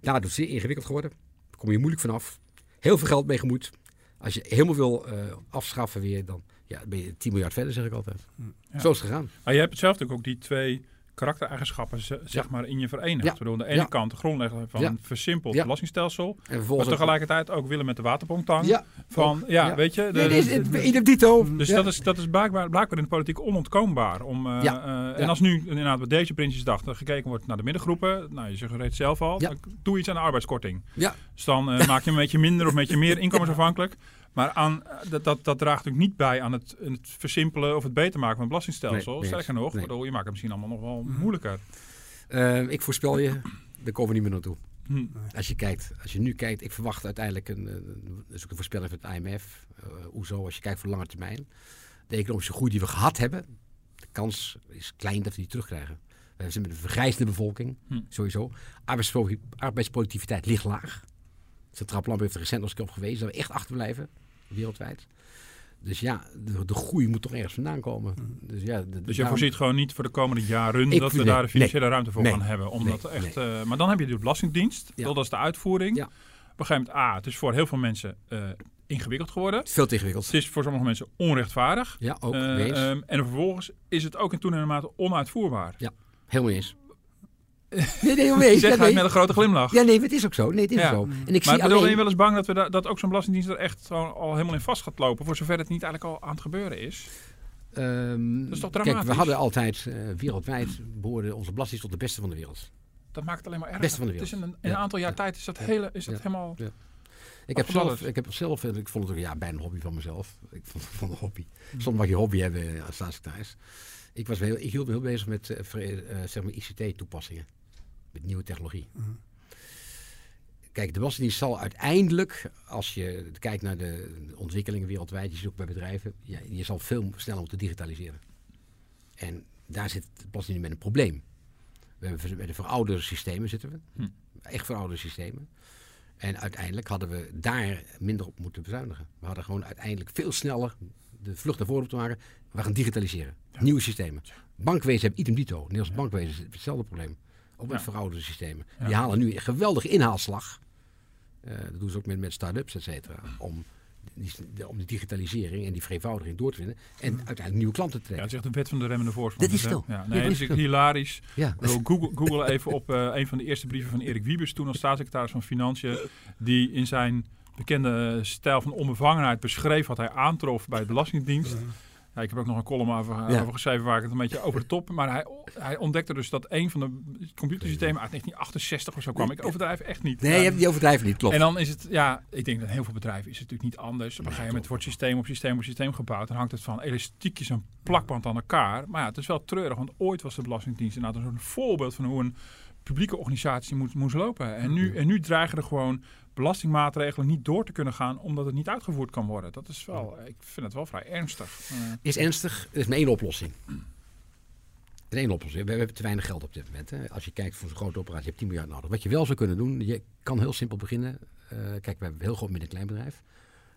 Daardoor is het zeer ingewikkeld geworden. Daar kom je moeilijk vanaf. Heel veel geld mee gemoeid. Als je helemaal wil eh, afschaffen weer, dan ja, ben je 10 miljard verder, zeg ik altijd. Ja. Zo is het gegaan. Maar je hebt het zelf ook die twee karaktereigenschappen zeg maar in je verenigt. Ja. Bedoel, aan de ene Ja. kant de grondlegger van een versimpeld belastingstelsel. En Maar tegelijkertijd ook willen met de waterpongtang. Ja, Van, ja, weet je. de- Nee, dit is het- dito. dus dat is, dat is blijkbaar, blijkbaar in de politiek onontkoombaar. Om, eh, Ja. eh, en als nu inderdaad bij deze Prinsjesdag gekeken wordt naar de middengroepen. Nou, je zegt het zelf al. Doe iets aan de arbeidskorting. Ja. Dus dan eh, maak je een beetje minder of een beetje meer (laughs) inkomensafhankelijk. Maar aan, dat, dat, dat draagt natuurlijk niet bij aan het, het versimpelen of het beter maken van het belastingstelsel. Nee, Sterker nog, nee. je maakt het misschien allemaal nog wel moeilijker. Eh, ik voorspel je, daar komen we niet meer naartoe. Hm. Als je kijkt, als je nu kijkt, ik verwacht uiteindelijk een, eh, dat is ook een voorspelling van het IMF, eh hoezo, als je kijkt voor lange termijn, de economische groei die we gehad hebben, de kans is klein dat we die terugkrijgen. We zitten met een vergrijzende bevolking, Hm. sowieso. Arbeidspro- arbeidsproductiviteit ligt laag. Centraal Plan heeft er recent nog eens op gewezen dat we echt achterblijven, wereldwijd. Dus ja, de, de groei moet toch ergens vandaan komen. Dus, ja, de- Dus je daarom- voorziet gewoon niet voor de komende jaren Ik- dat we nee, daar de financiële nee, ruimte voor nee, gaan hebben. Omdat echt, eh, maar dan heb je de Belastingdienst. Ja. Dat is de uitvoering. Ja. Op een gegeven moment, A, het is voor heel veel mensen eh, ingewikkeld geworden. veel te ingewikkeld. Het is voor sommige mensen onrechtvaardig. Ja, ook. Eh, ehm, en vervolgens is het ook in toenemende mate onuitvoerbaar. Helemaal niet eens. Nee, nee, nee. met een grote glimlach. Ja, nee, het is ook zo. Nee, het is Ja. zo. En ik maar zie bedoel, ben je alleen... wel eens bang dat, we da- dat ook zo'n belastingdienst er echt al helemaal in vast gaat lopen, voor zover het niet eigenlijk al aan het gebeuren is? Ehm, Dat is toch Kijk, dramatisch? we hadden altijd, eh, wereldwijd, behoorde onze belasting tot de beste van de wereld. Dat maakt het alleen maar erger. Beste van de Het is in wereld. een, in een aantal jaar Ja. tijd is dat, hele, is dat helemaal... Ik heb, zelf, ik heb zelf, ik vond het ook ja, bijna een hobby van mezelf. Ik vond het van (laughs) een hobby. Soms mag je hobby hebben als staatssecretaris. Ik, was heel, ik hield me heel bezig met eh, eh, zeg maar ICT-toepassingen. Met nieuwe technologie. Kijk, de Belastingdienst zal uiteindelijk, als je kijkt naar de ontwikkelingen wereldwijd, je ziet ook bij bedrijven, ja, je zal veel sneller moeten digitaliseren. En daar zit de Belastingdienst met een probleem. We hebben bij de verouderde systemen zitten we. Hm. Echt verouderde systemen. En uiteindelijk hadden we daar minder op moeten bezuinigen. We hadden gewoon uiteindelijk veel sneller de vlucht naar voren moeten maken. We gaan digitaliseren. Nieuwe systemen. Bankwezen hebben idem dito. Nederlands bankwezen hetzelfde probleem. Ook met Ja. verouderde systemen. Ja. Die halen nu een geweldige inhaalslag. Eh, dat doen ze ook met, met start-ups, et cetera. Om die, de- om die digitalisering en die vereenvoudiging door te vinden. En uiteindelijk nieuwe klanten te Ja, het trekken. is echt de wet van de remmende voorsprong. Dat is. Ja, Ja, nee, dat is het hilarisch. Ja, Google, Google even op eh, een van de eerste brieven van Erik Wiebes, toen als staatssecretaris van Financiën, die in zijn bekende stijl van onbevangenheid beschreef wat hij aantrof bij de Belastingdienst. Ja, ik heb ook nog een column over, Ja. over geschreven waar ik het een beetje over de top. Maar hij, hij ontdekte dus dat een van de computersystemen uit 1968 of zo kwam. Ik overdrijf echt niet. nee, je hebt die overdrijven niet, klopt. En dan is het, ja, ik denk dat heel veel bedrijven is het natuurlijk niet anders. Op een gegeven moment wordt systeem op systeem op systeem gebouwd. Dan hangt het van elastiekjes en plakband aan elkaar. Maar ja, het is wel treurig, want ooit was de Belastingdienst inderdaad een voorbeeld van hoe een publieke organisatie moet, moest lopen. En nu, en nu dreigen er gewoon belastingmaatregelen niet door te kunnen gaan, omdat het niet uitgevoerd kan worden. Dat is wel, ik vind het wel vrij ernstig. Eh, is ernstig. Er is maar één oplossing. Er één oplossing. We hebben te weinig geld op dit moment. Hè. Als je kijkt voor zo'n grote operatie, je hebt 10 miljard nodig. Wat je wel zou kunnen doen, je kan heel simpel beginnen. Eh, kijk, we hebben een heel groot midden-kleinbedrijf.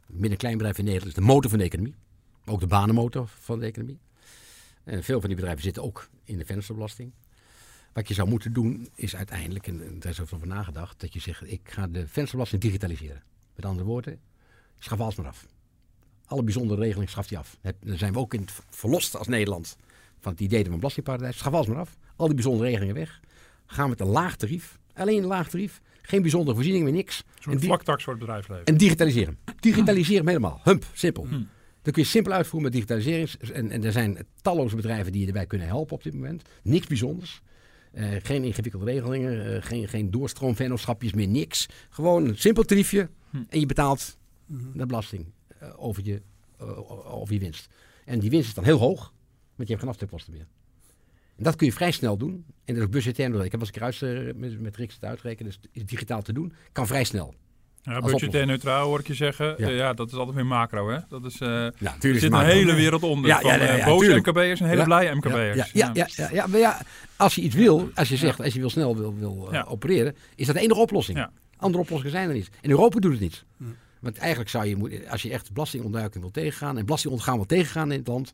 Midden-kleinbedrijf in Nederland is de motor van de economie. Ook de banenmotor van de economie. En veel van die bedrijven zitten ook in de vensterbelasting. Wat je zou moeten doen is uiteindelijk, en daar is over nagedacht, dat je zegt, ik ga de vensterbelasting digitaliseren. Met andere woorden, schaf alles maar af. Alle bijzondere regelingen schaft hij af. Dan zijn we ook in het verlost als Nederland van het idee we een belastingparadijs. Schaf alles maar af. Al die bijzondere regelingen weg. Gaan met een laag tarief. Alleen een laag tarief. Geen bijzondere voorzieningen, meer niks. Een vlaktax voor het bedrijfsleven. en digitaliseren. Digitaliseren hem helemaal. Hump, simpel. Hm. Dan kun je simpel uitvoeren met digitalisering. En, en er zijn talloze bedrijven die je erbij kunnen helpen op dit moment. Niks bijzonders. Eh, geen ingewikkelde regelingen. eh, geen, geen doorstroomvennootschapjes meer. Niks. Gewoon een simpel tariefje. Hm. En je betaalt de belasting eh, over, je, over je winst. En die winst is dan heel hoog. Want je hebt geen aftrekposten meer. En dat kun je vrij snel doen. En dat is ook budgetair. Ik heb als ik eruit met, met Riks het uitrekenen. Dus is digitaal te doen. Kan vrij snel. Ja, budgetair neutraal hoor ik je zeggen. Ja. Ja, dat is altijd weer macro hè. Dat is, eh, Ja, er natuurlijk zit een hele wereld onder. Ja, van ja, ja, eh, boze tuurlijk. MKB'ers en hele Ja. blije MKB'ers. Ja, ja, ja, ja, ja, maar ja, als je iets wil, als je zegt, als je wil snel wil, wil eh, Ja. opereren, is dat de enige oplossing. Ja. Andere oplossingen zijn er niet. En Europa doet het niet. Want eigenlijk zou je, moeten- als je echt belastingontduiking wil tegengaan en belastingontgaan wil tegengaan in het land,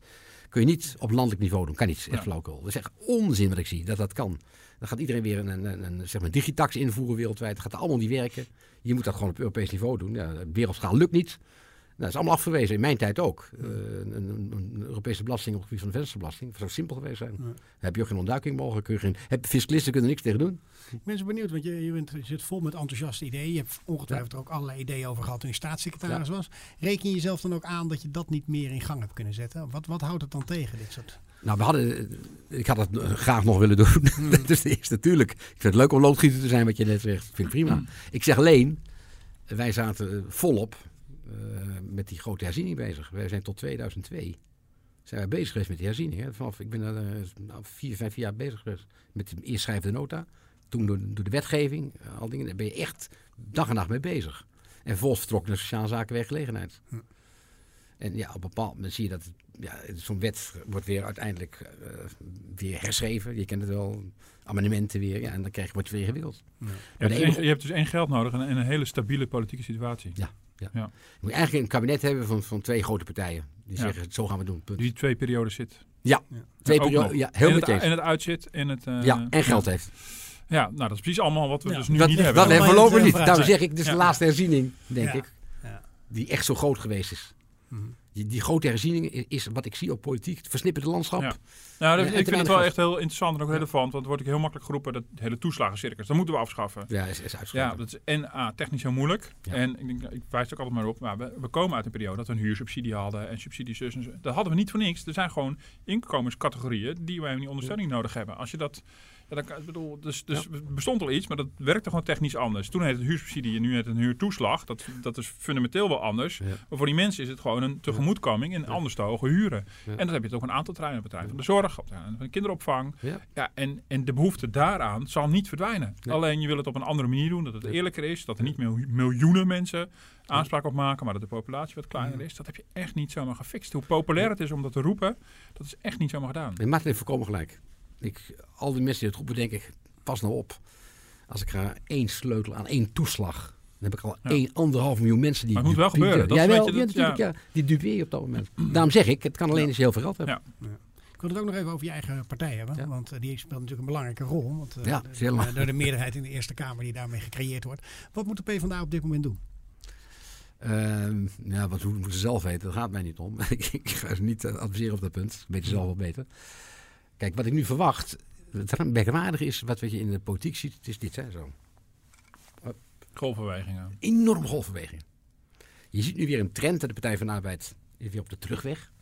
kun je niet op landelijk niveau doen. Kan niet. Echt Ja. flauwekul. Dat is echt onzin wat ik zie, dat dat kan. Dan gaat iedereen weer een, een, een, een, zeg maar digitax invoeren wereldwijd. Dat gaat allemaal niet werken. Je moet dat gewoon op Europees niveau doen. Ja, wereldschaal lukt niet. dat is allemaal afgewezen, in mijn tijd ook. Uh, een, Europese belasting op het gebied van de vensterbelasting. Dat zou simpel geweest zijn. Ja. Heb je ook geen ontduiking mogelijk. Kun je geen, heb, fiscalisten kunnen er niks tegen doen. Ik ben zo benieuwd, want je, je, bent, je zit vol met enthousiaste ideeën. Je hebt ongetwijfeld er ook allerlei ideeën over gehad toen je staatssecretaris was. Reken je jezelf dan ook aan dat je dat niet meer in gang hebt kunnen zetten? Wat, wat houdt het dan tegen, dit soort... Nou, we hadden, ik had het graag nog willen doen. Mm. (laughs) dat is de eerste, natuurlijk. Ik vind het leuk om loodgieter te zijn, wat je net zegt. Vind ik prima. Mm. Ik zeg alleen, wij zaten volop uh, met die grote herziening bezig. Wij zijn tot 2002 zijn wij bezig geweest met die herziening. Hè. Vanaf, ik ben er uh, vier, vijf jaar bezig geweest met de eerst schrijvende nota. Toen door, door de wetgeving, uh, al dingen. Daar ben je echt dag en nacht mee bezig. En vervolgens vertrok naar sociale zaken werkgelegenheid. Hm. En ja, op een bepaald moment zie je dat ja, zo'n wet wordt weer uiteindelijk uh, weer herschreven. Je kent het wel, amendementen weer. Ja, en dan krijg je, wordt het weer gewild. Ja. Je, hebt je, hebt dus één geld nodig en een hele stabiele politieke situatie. Ja, ja. ja. Je moet eigenlijk een kabinet hebben van, van twee grote partijen. Die zeggen, zo gaan we doen. Die twee periodes zit. Ja, twee periodes. Ja, heel meteen. En het uitzit en het... Uh, ja, en geld heeft. Ja, nou dat is precies allemaal wat we dus nu niet hebben. Dat hebben we voorlopig niet. Daarom zeg ik, dit is de laatste herziening, denk ik. Die echt zo groot geweest is. Mm die, die grote herziening is wat ik zie op politiek, het versnipperde landschap. Ja. Nou, dat, ik vind het wel echt heel interessant en ook relevant, want wordt ik heel makkelijk geroepen dat hele toeslagencircus, dat moeten we afschaffen. Ja, is, is Ja, dat is en A, technisch heel moeilijk. En ik, ik wijs ook altijd maar op, maar we, we, komen uit een periode dat we een huursubsidie hadden en subsidies. Dat hadden we niet voor niks. Er zijn gewoon inkomenscategorieën die wij niet ondersteuning nodig hebben. Als je dat dan, ik bedoel, dus, dus bestond al iets, maar dat werkte gewoon technisch anders. Toen heette het huursubsidie en nu heet het een huurtoeslag. Dat, dat is fundamenteel wel anders. Maar voor die mensen is het gewoon een tegemoetkoming en anders te hoge huren. En dat heb je het ook een aantal terreinen op het terrein van de zorg, op van de kinderopvang. Ja. en, en de behoefte daaraan zal niet verdwijnen. Alleen je wil het op een andere manier doen, dat het eerlijker is, dat er niet meer miljoenen mensen aanspraak op maken, maar dat de populatie wat kleiner is. Dat heb je echt niet zomaar gefixt. Hoe populair het is om dat te roepen, dat is echt niet zomaar gedaan. En Martin heeft voorkomen gelijk. Ik, al die mensen die het roepen, denk ik, pas nou op. Als ik ga één sleutel aan één toeslag. Dan heb ik al één, anderhalf miljoen mensen die. Maar het moet wel gebeuren. Dat ja, wel, ja, natuurlijk, ja. Die dupeer je op dat moment. Daarom zeg ik, het kan alleen als je heel veel geld hebt. Ja. Ik wil het ook nog even over je eigen partij hebben. Want uh, die speelt natuurlijk een belangrijke rol. Want, uh, ja, de, door de meerderheid in de Eerste Kamer die daarmee gecreëerd wordt. Wat moet de PvdA op dit moment doen? Uh, ja, wat moeten ze zelf weten, dat gaat mij niet om. (laughs) ik ga ze niet uh, adviseren op dat punt. Weet je zelf wel beter. Kijk, wat ik nu verwacht, het merkwaardige is wat je in de politiek ziet, het is dit, hè, zo. Golfbewegingen. Enorme golfbeweging. Je ziet nu weer een trend dat de Partij van de Arbeid is weer op de terugweg.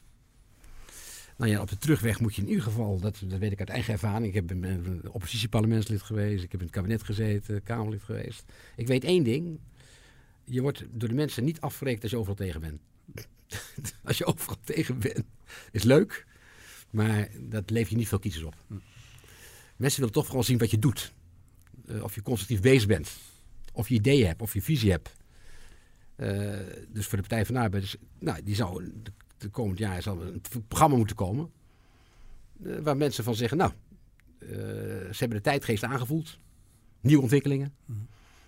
Nou ja, op de terugweg moet je in ieder geval, dat, dat weet ik uit eigen ervaring. Ik heb een oppositieparlementslid geweest, ik heb in het kabinet gezeten, Kamerlid geweest. Ik weet één ding, je wordt door de mensen niet afgerekend als je overal tegen bent. (laughs) als je overal tegen bent, is leuk. Maar dat levert je niet veel kiezers op. Hm. Mensen willen toch vooral zien wat je doet. Uh, of je constructief bezig bent. Of je ideeën hebt, of je visie hebt. Uh, dus voor de Partij van de Arbeid, dus, nou, die zou de, de komend jaar zal een programma moeten komen. Uh, waar mensen van zeggen, nou, ze hebben de tijdgeest aangevoeld. Nieuwe ontwikkelingen. Hm.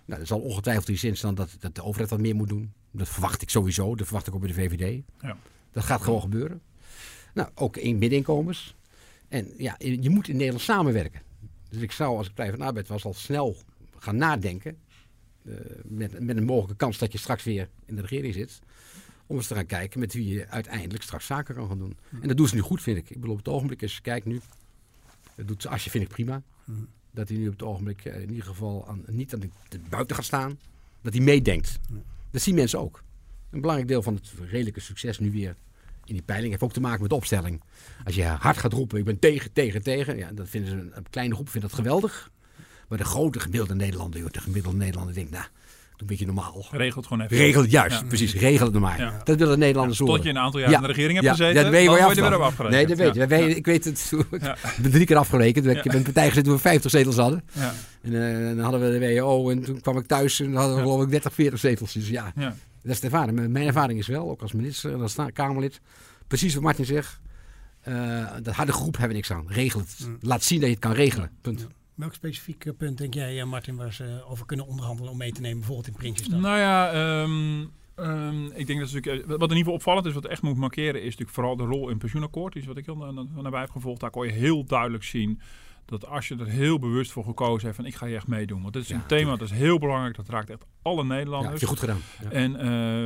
Nou, er zal ongetwijfeld in zin staan dat, dat de overheid wat meer moet doen. Dat verwacht ik sowieso. Dat verwacht ik ook bij de VVD. Ja. Dat gaat gewoon gebeuren. Nou, ook in middeninkomens. En ja, je moet in Nederland samenwerken. Dus ik zou, als ik Partij van de Arbeid was, al snel gaan nadenken. Uh, met, met een mogelijke kans dat je straks weer in de regering zit. Om eens te gaan kijken met wie je uiteindelijk straks zaken kan gaan doen. En dat doen ze nu goed, vind ik. Ik bedoel, op het ogenblik, je kijkt nu. Dat doet Asje, vind ik prima. Hmm. Dat hij nu op het ogenblik eh, in ieder geval aan, niet aan de, de, buiten gaat staan. Dat hij meedenkt. Dat zien mensen ook. Een belangrijk deel van het redelijke succes nu weer in die peiling heeft ook te maken met de opstelling. Als je hard gaat roepen, ik ben tegen, tegen, tegen. Ja, dat vinden ze een, een kleine groep vindt dat geweldig. Maar de grote gemiddelde Nederlander, de gemiddelde Nederlander denkt, nou, doe een beetje normaal. Regelt gewoon even. Regel het juist, precies. Regel het maar. Ja. Dat willen Nederlanders ja. Tot je een aantal jaar in de regering hebt gezeten, dat weet je, word je er afgerekend. Nee, dat weet je. Ik weet het. (laughs) ik ben drie keer afgerekend. Ik heb een partij gezeten toen we 50 zetels hadden. En uh, dan hadden we de WO en toen kwam ik thuis en hadden we geloof ik 30, 40 zetels. Dus ja, dat is de ervaring. Mijn ervaring is wel, ook als minister en als Kamerlid precies wat Martin zegt. Uh, dat harde groep hebben we niks aan. Regel het. Mm. Laat zien dat je het kan regelen. Punt. Welk specifiek punt denk jij, eh, Martin, waar ze over kunnen onderhandelen om mee te nemen, bijvoorbeeld in Prinsjesdag? Nou ja, um, um, ik denk dat natuurlijk, eh, wat in ieder geval opvallend is, wat echt moet markeren, is natuurlijk vooral de rol in pensioenakkoord. Iets wat ik heel nabij heb gevolgd. Daar kon je heel duidelijk zien dat als je er heel bewust voor gekozen heeft van ik ga hier echt meedoen. Want dit is een thema dat is heel belangrijk. Dat raakt echt alle Nederlanders. Ja, heb je goed gedaan. Ja. En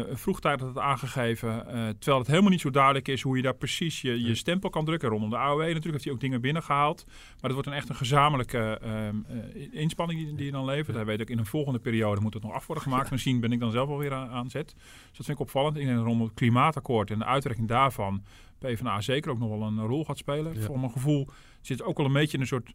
uh, vroegtijdig het aangegeven, uh, terwijl het helemaal niet zo duidelijk is hoe je daar precies je, je stempel kan drukken. Rondom de AOW natuurlijk heeft hij ook dingen binnengehaald. Maar het wordt een echt een gezamenlijke uh, inspanning die, die, je dan levert. Hij weet ook in een volgende periode moet het nog af worden gemaakt. Misschien ben ik dan zelf alweer aan, aan zet. Dus dat vind ik opvallend. Dat rondom het klimaatakkoord en de uitwerking daarvan PvdA zeker ook nog wel een rol gaat spelen. Voor mijn gevoel zit ook al een beetje in een soort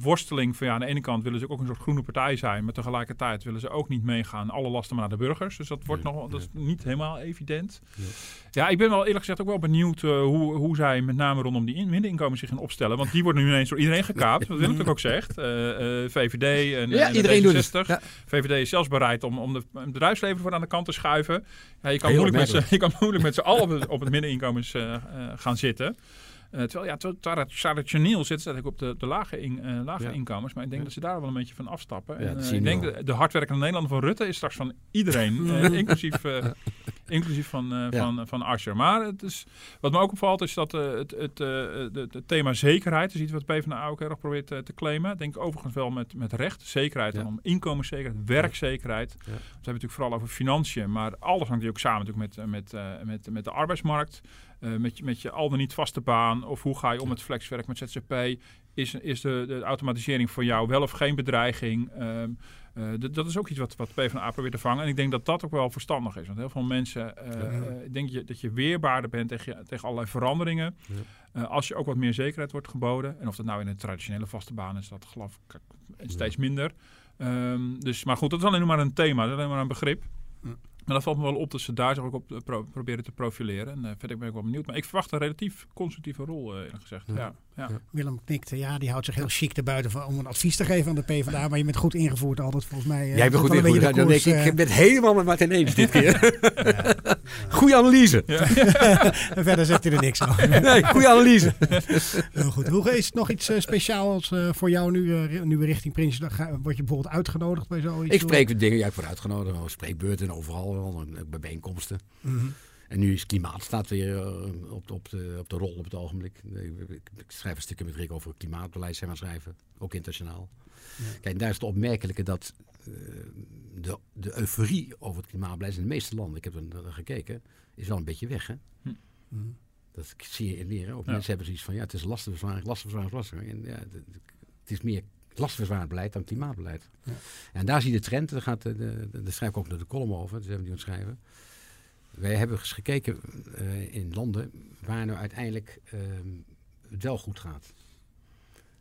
worsteling van ja, aan de ene kant willen ze ook een soort groene partij zijn, maar tegelijkertijd willen ze ook niet meegaan alle lasten maar naar de burgers. Dus dat wordt nog dat is niet helemaal evident. Ja. ja. ik ben wel eerlijk gezegd ook wel benieuwd uh, hoe, hoe zij met name rondom die middeninkomen zich gaan opstellen, want die worden nu ineens door iedereen gekaapt. Wat Willem natuurlijk ook zegt. Uh, uh, VVD en, ja, en iedereen doet het. Ja. VVD is zelfs bereid om, om de het bedrijfsleven voor aan de kant te schuiven. Ja, je, kan moeilijk met ze, je kan moeilijk met z'n allen op het, op het middeninkomens gaan zitten. Uh, terwijl ja, traditioneel zit ze op de, de lage, in, uh, lage ja. inkomens. Maar ik denk ja. dat ze daar wel een beetje van afstappen. En, uh, ik denk de, de hardwerkende Nederlander van Rutte is straks van iedereen. (laughs) inclusief (laughs) inclusief van, van, van Asscher. Maar het is, wat me ook opvalt is dat het, het, het, het, thema zekerheid is iets wat PvdA ook erg probeert te claimen. Denk overigens wel met, met recht. Zekerheid en om inkomenszekerheid, werkzekerheid. We hebben het natuurlijk vooral over financiën. Maar alles hangt ook samen natuurlijk met, met, met, met de arbeidsmarkt. Uh, met, je, met je al dan niet vaste baan? Of hoe ga je om met flexwerk, met ZZP? Is, is de, de automatisering voor jou wel of geen bedreiging? Um, uh, dat is ook iets wat, wat PvdA probeert te vangen. En ik denk dat dat ook wel verstandig is. Want heel veel mensen uh, ja. denk je, dat je weerbaarder bent tegen, tegen allerlei veranderingen. Ja. als je ook wat meer zekerheid wordt geboden. En of dat nou in een traditionele vaste baan is, dat geloof ik steeds minder. Um, dus, maar goed, dat is alleen maar een thema. Dat is alleen maar een begrip. Maar dat valt me wel op dat ze daar zich ook op pro proberen te profileren. En uh, verder ben ik wel benieuwd. Maar ik verwacht een relatief constructieve rol, uh, eerlijk gezegd. Ja. Ja, ja. Willem knikte. Ja, die houdt zich heel chic erbuiten van, om een advies te geven aan de PvdA. Maar je bent goed ingevoerd altijd, volgens mij. Uh, Jij bent goed ingevoerd. Dan denk ik, ik ben het helemaal met Martin eens dit keer. Goeie analyse. (laughs) en verder zegt hij er niks aan. nee, goede analyse. heel goed. Hoe is het nog iets speciaals voor jou nu, nu we richting Prinsjesdag gaan? Word je bijvoorbeeld uitgenodigd bij zoiets? Ik spreek dingen, ja, ik word uitgenodigd. Spreekbeurten overal bij bijeenkomsten. Mm -hmm. En nu is klimaat staat weer uh, op, op, de, op de rol op het ogenblik. Ik, ik, ik schrijf een stukje met Rick over klimaatbeleid, zijn we schrijven, ook internationaal. Ja. Kijk, daar is het opmerkelijke dat uh, de, de euforie over het klimaatbeleid in de meeste landen, ik heb er gekeken, is wel een beetje weg. Hè? Hm. Mm. Dat zie je in leren. Ook ja. mensen hebben zoiets van, ja, het is lastenverzwaring, lastenverzwaring, lastenverzwaring. En ja, het is meer lastenverzwarend beleid dan klimaatbeleid. Ja. En daar zie je de trend, daar, gaat de, de, daar schrijf ik ook naar de column over, dus hebben die schrijven. Wij hebben eens gekeken uh, in landen waar nou uiteindelijk uh, het wel goed gaat.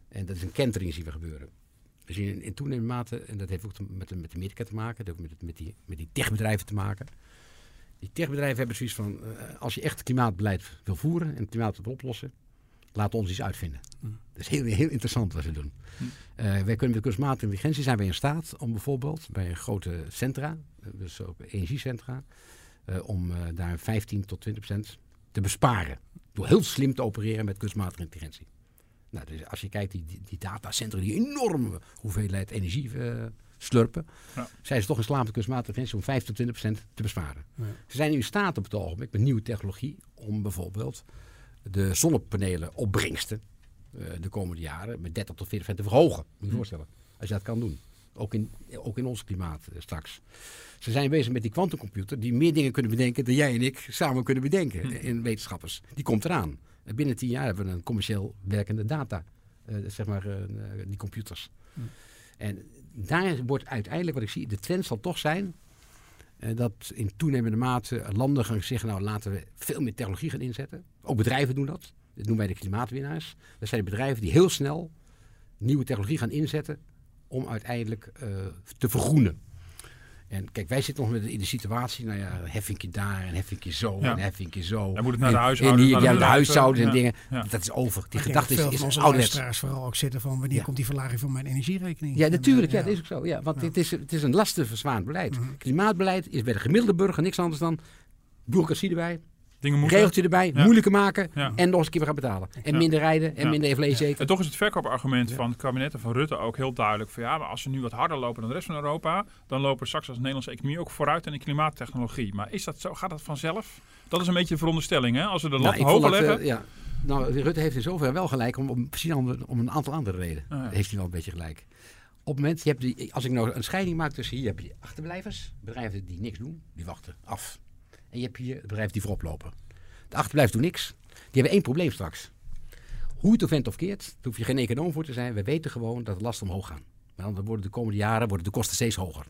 En dat is een kentering zien we gebeuren. We zien in, in toenemende mate, en dat heeft ook te, met, met de Amerika te maken, dat heeft met, met, die, met die techbedrijven te maken. Die techbedrijven hebben zoiets van, uh, als je echt klimaatbeleid wil voeren en het klimaat wil oplossen, laat ons iets uitvinden. Mm. Dat is heel, heel interessant wat ze doen. Mm. Uh, wij kunnen met kunstmatige intelligentie zijn wij in staat om bijvoorbeeld bij grote centra, dus ook energiecentra, uh, om uh, daar 15 tot 20 procent te besparen. Door heel slim te opereren met kunstmatige intelligentie. Nou, dus als je kijkt, die, die, datacentra die enorme hoeveelheid energie slurpen, ja. zijn ze toch in slaap met kunstmatige intelligentie om 15 tot 20 procent te besparen. Ja. Ze zijn nu in staat op het ogenblik met nieuwe technologie om bijvoorbeeld de zonnepanelen opbrengsten uh, de komende jaren met 30 tot 40 te verhogen. Moet je je voorstellen. Als je dat kan doen. Ook in, ook in ons klimaat uh, straks. Ze zijn bezig met die kwantumcomputer die meer dingen kunnen bedenken dan jij en ik samen kunnen bedenken hm. in wetenschappers. Die komt eraan. Binnen tien jaar hebben we een commercieel werkende data. zeg maar die computers. Hm. En daar wordt uiteindelijk, wat ik zie, de trend zal toch zijn dat in toenemende mate landen gaan zeggen, nou laten we veel meer technologie gaan inzetten. Ook bedrijven doen dat. Dat noemen wij de klimaatwinnaars. Dat zijn bedrijven die heel snel nieuwe technologie gaan inzetten om uiteindelijk uh, te vergroenen. En kijk, wij zitten nog met in de situatie, nou ja, heffingje daar en heffingje zo ja. en heffingje zo. Dan moet het naar de huishoudens. Ja, de, de huishoudens en dingen. Ja. Dat is over. Die gedachte is, is ouderwets. vooral ook zitten van wanneer komt die verlaging van mijn energierekening? Ja, natuurlijk. Ja, dat is ook zo. Ja, want het, is, het is een lastenverzwaard beleid. Mm -hmm. Klimaatbeleid is bij de gemiddelde burger niks anders dan bureaucratie erbij, regeltje erbij, ja. moeilijker maken ja. en nog eens een keer gaan betalen. En minder rijden en minder vlees eten. En toch is het verkoopargument van het kabinet en van Rutte ook heel duidelijk. Van ja, maar als we nu wat harder lopen dan de rest van Europa, dan lopen we straks als Nederlandse economie ook vooruit in de klimaattechnologie. Maar is dat zo? Gaat dat vanzelf? Dat is een beetje de veronderstelling, hè? Als we de lat nou, hoger leggen. Uh, ja. Nou, Rutte heeft in zoverre wel gelijk om, om, om, een aantal andere redenen. Ah. Heeft hij wel een beetje gelijk. Op het moment, je hebt die, als ik nou een scheiding maak tussen hier heb je achterblijvers, bedrijven die niks doen, die wachten af. En je hebt hier bedrijven die voorop lopen. De achterblijvers doen niks. Die hebben één probleem straks. Hoe het of went of keert, daar hoef je geen econoom voor te zijn. We weten gewoon dat de lasten omhoog gaan. Maar dan worden de komende jaren worden de kosten steeds hoger.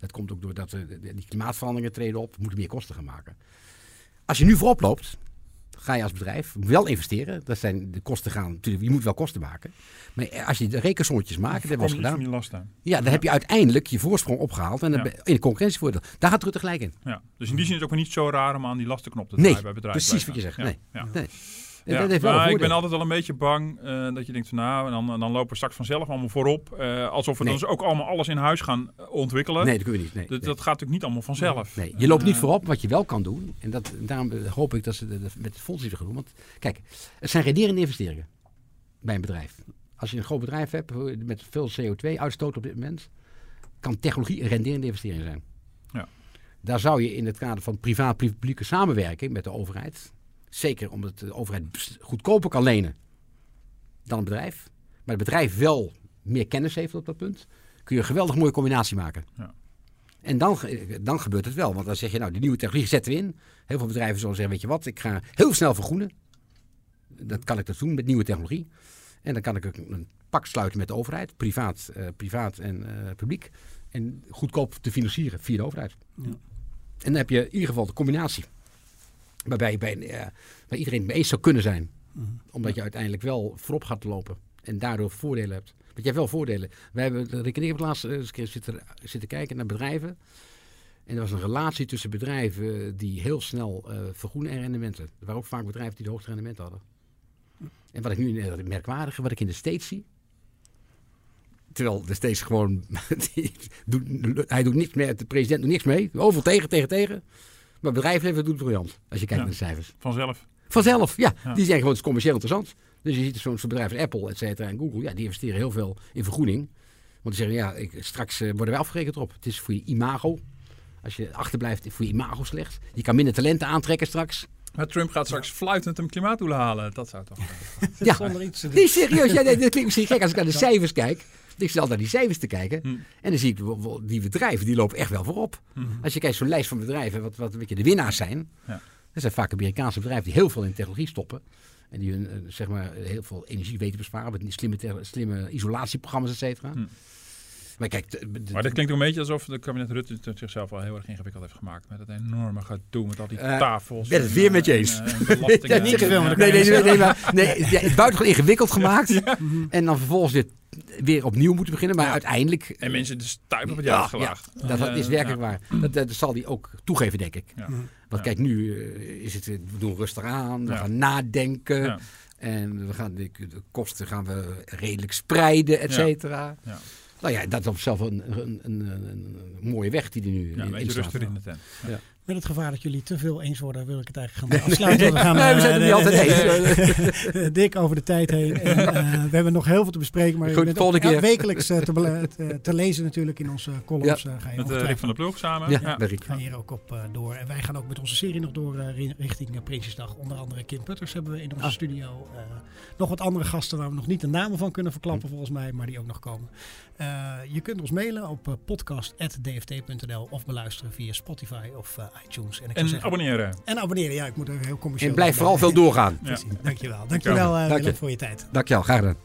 Dat komt ook doordat we, de- klimaatveranderingen treden op. We moeten meer kosten gaan maken. Als je nu voorop loopt, ga je als bedrijf wel investeren. Dat zijn de kosten gaan natuurlijk. Je moet wel kosten maken. Maar als je de rekensommetjes maakt, dat hebben we gedaan. van die lasten. Ja, dan heb je uiteindelijk je voorsprong opgehaald en dan Ja. ben- in de concurrentievoordeel. Daar gaat Rutte gelijk in. Ja. Dus in die zin is het ook niet zo raar om aan die lastenknop te Nee, draaien bij bedrijven. precies wat je zegt. Nee. Nee. Ja, dat heeft wel maar een ik ben altijd wel een beetje bang eh, dat je denkt van nou, en dan, dan lopen we straks vanzelf allemaal voorop. eh, alsof we Nee. dan dus ook allemaal alles in huis gaan eh, ontwikkelen. Nee, dat kunnen we niet. Nee, dat, nee. dat gaat natuurlijk niet allemaal vanzelf. Nee, je loopt niet voorop. Wat je wel kan doen, en dat, daarom hoop ik dat ze met het fonds hebben gedaan. Want kijk, het zijn renderende investeringen bij een bedrijf. Als je een groot bedrijf hebt met veel CO2-uitstoot op dit moment, kan technologie een renderende investering zijn. Ja. Daar zou je in het kader van privaat-publieke samenwerking met de overheid, zeker omdat de overheid goedkoper kan lenen dan een bedrijf, maar het bedrijf wel meer kennis heeft op dat punt, kun je een geweldig mooie combinatie maken. Ja. En dan, dan gebeurt het wel. Want dan zeg je, nou, die nieuwe technologie zetten we in. Heel veel bedrijven zullen zeggen, weet je wat, ik ga heel snel vergroenen. Dat kan ik dus doen met nieuwe technologie. En dan kan ik een pak sluiten met de overheid, privaat, eh, privaat en eh, publiek. En goedkoop te financieren via de overheid. Ja. En dan heb je in ieder geval de combinatie. Waarbij je bij, eh, waar iedereen het mee eens zou kunnen zijn. Omdat je uiteindelijk wel voorop gaat lopen. En daardoor voordelen hebt. Want je hebt wel voordelen. Wij hebben, Rick en ik hebben laatst eh, eens keer zitten, zitten kijken naar bedrijven. En er was een relatie tussen bedrijven die heel snel eh, vergroenen en rendementen. Er waren ook vaak bedrijven die de hoogste rendementen hadden. En wat ik nu eh, merkwaardige, wat ik in de States zie. Terwijl de States gewoon. (laughs) die doet, hij doet niks meer, de president doet niks mee. Overal tegen, tegen, tegen. Maar bedrijfsleven doet het briljant. Als je kijkt Ja. naar de cijfers. Vanzelf. Vanzelf, ja. Ja. Die zijn gewoon commercieel interessant. Dus je ziet zo'n zo'n bedrijf als Apple, et cetera, en Google, ja, die investeren heel veel in vergroening. Want die zeggen, ja, ik, straks eh, worden wij afgerekend erop. Het is voor je imago. Als je achterblijft, voor je imago slecht. Je kan minder talenten aantrekken straks. Maar Trump gaat straks fluitend een klimaatdoel halen. Dat zou toch... Ja, Zonder iets te doen. nee, serieus. Ja, nee, dat klinkt misschien gek als ik naar de cijfers kijk. Ik zit altijd naar die cijfers te kijken. Hm. En dan zie ik die bedrijven, die lopen echt wel voorop. Mhm. Als je kijkt zo'n lijst van bedrijven, wat, wat een beetje de winnaars zijn. Ja. Dat zijn vaak Amerikaanse bedrijven die heel veel in technologie stoppen. En die hun, eh, zeg maar, heel veel energie weten besparen met slimme, slimme isolatieprogramma's, et cetera. Hm. Maar kijk, de- de- Maar dat klinkt ook een beetje alsof de kabinet Rutte het zichzelf wel heel erg ingewikkeld heeft gemaakt. Met dat enorme gedoe, met al die Eh, tafels. ben het weer met je eens. en, (laughs) belastingen. Ja, niet te veel met nee, nee, nee, maar, nee, ja, het is buitengewoon ingewikkeld gemaakt. (laughs) En dan vervolgens weer, weer opnieuw moeten beginnen. Maar Ja. uiteindelijk... En mensen de stuip op het Ja, jaar gelaagd. Dat, dat Eh, is werkelijk ja. waar. Dat, dat zal hij ook toegeven, denk ik. Ja. Want Ja. kijk, nu eh, is het, we doen rustig aan, we Ja. gaan nadenken. Ja. En we gaan de, de kosten gaan we redelijk spreiden, et Ja. cetera. Ja. Nou ja, dat is op zichzelf een, een, een, een, een mooie weg die hij nu Ja, in, de tent. Ja. Met het gevaar dat jullie te veel eens worden, wil ik het eigenlijk gaan afsluiten. We, gaan, Nee, we zijn het eh, niet altijd (laughs) eh, eens. dik over de tijd heen. En, eh, we hebben nog heel veel te bespreken, maar Goed, je bent keer. wekelijks eh, te, te, lezen natuurlijk in onze columns. eh, ga je Met eh, Rick van der Ploeg samen. Ja, Ja. bij Riek. Ga hier ook op eh, door. En wij gaan ook met onze serie nog door eh, ri- richting uh, Prinsjesdag. Onder andere Kim Putters hebben we in onze Ah. studio. Eh, nog wat andere gasten waar we nog niet de namen van kunnen verklappen volgens mij, maar die ook nog komen. Eh, je kunt ons mailen op eh, podcast.dft.nl of beluisteren via Spotify of eh, iTunes. En, ik zou En zeggen- abonneren. en abonneren. Ja, ik moet ook heel commercieel En blijf vooral veel doorgaan. Ja. Dankjewel. Dankjewel eh, Dank je. Willem voor je tijd. Dankjewel, graag gedaan.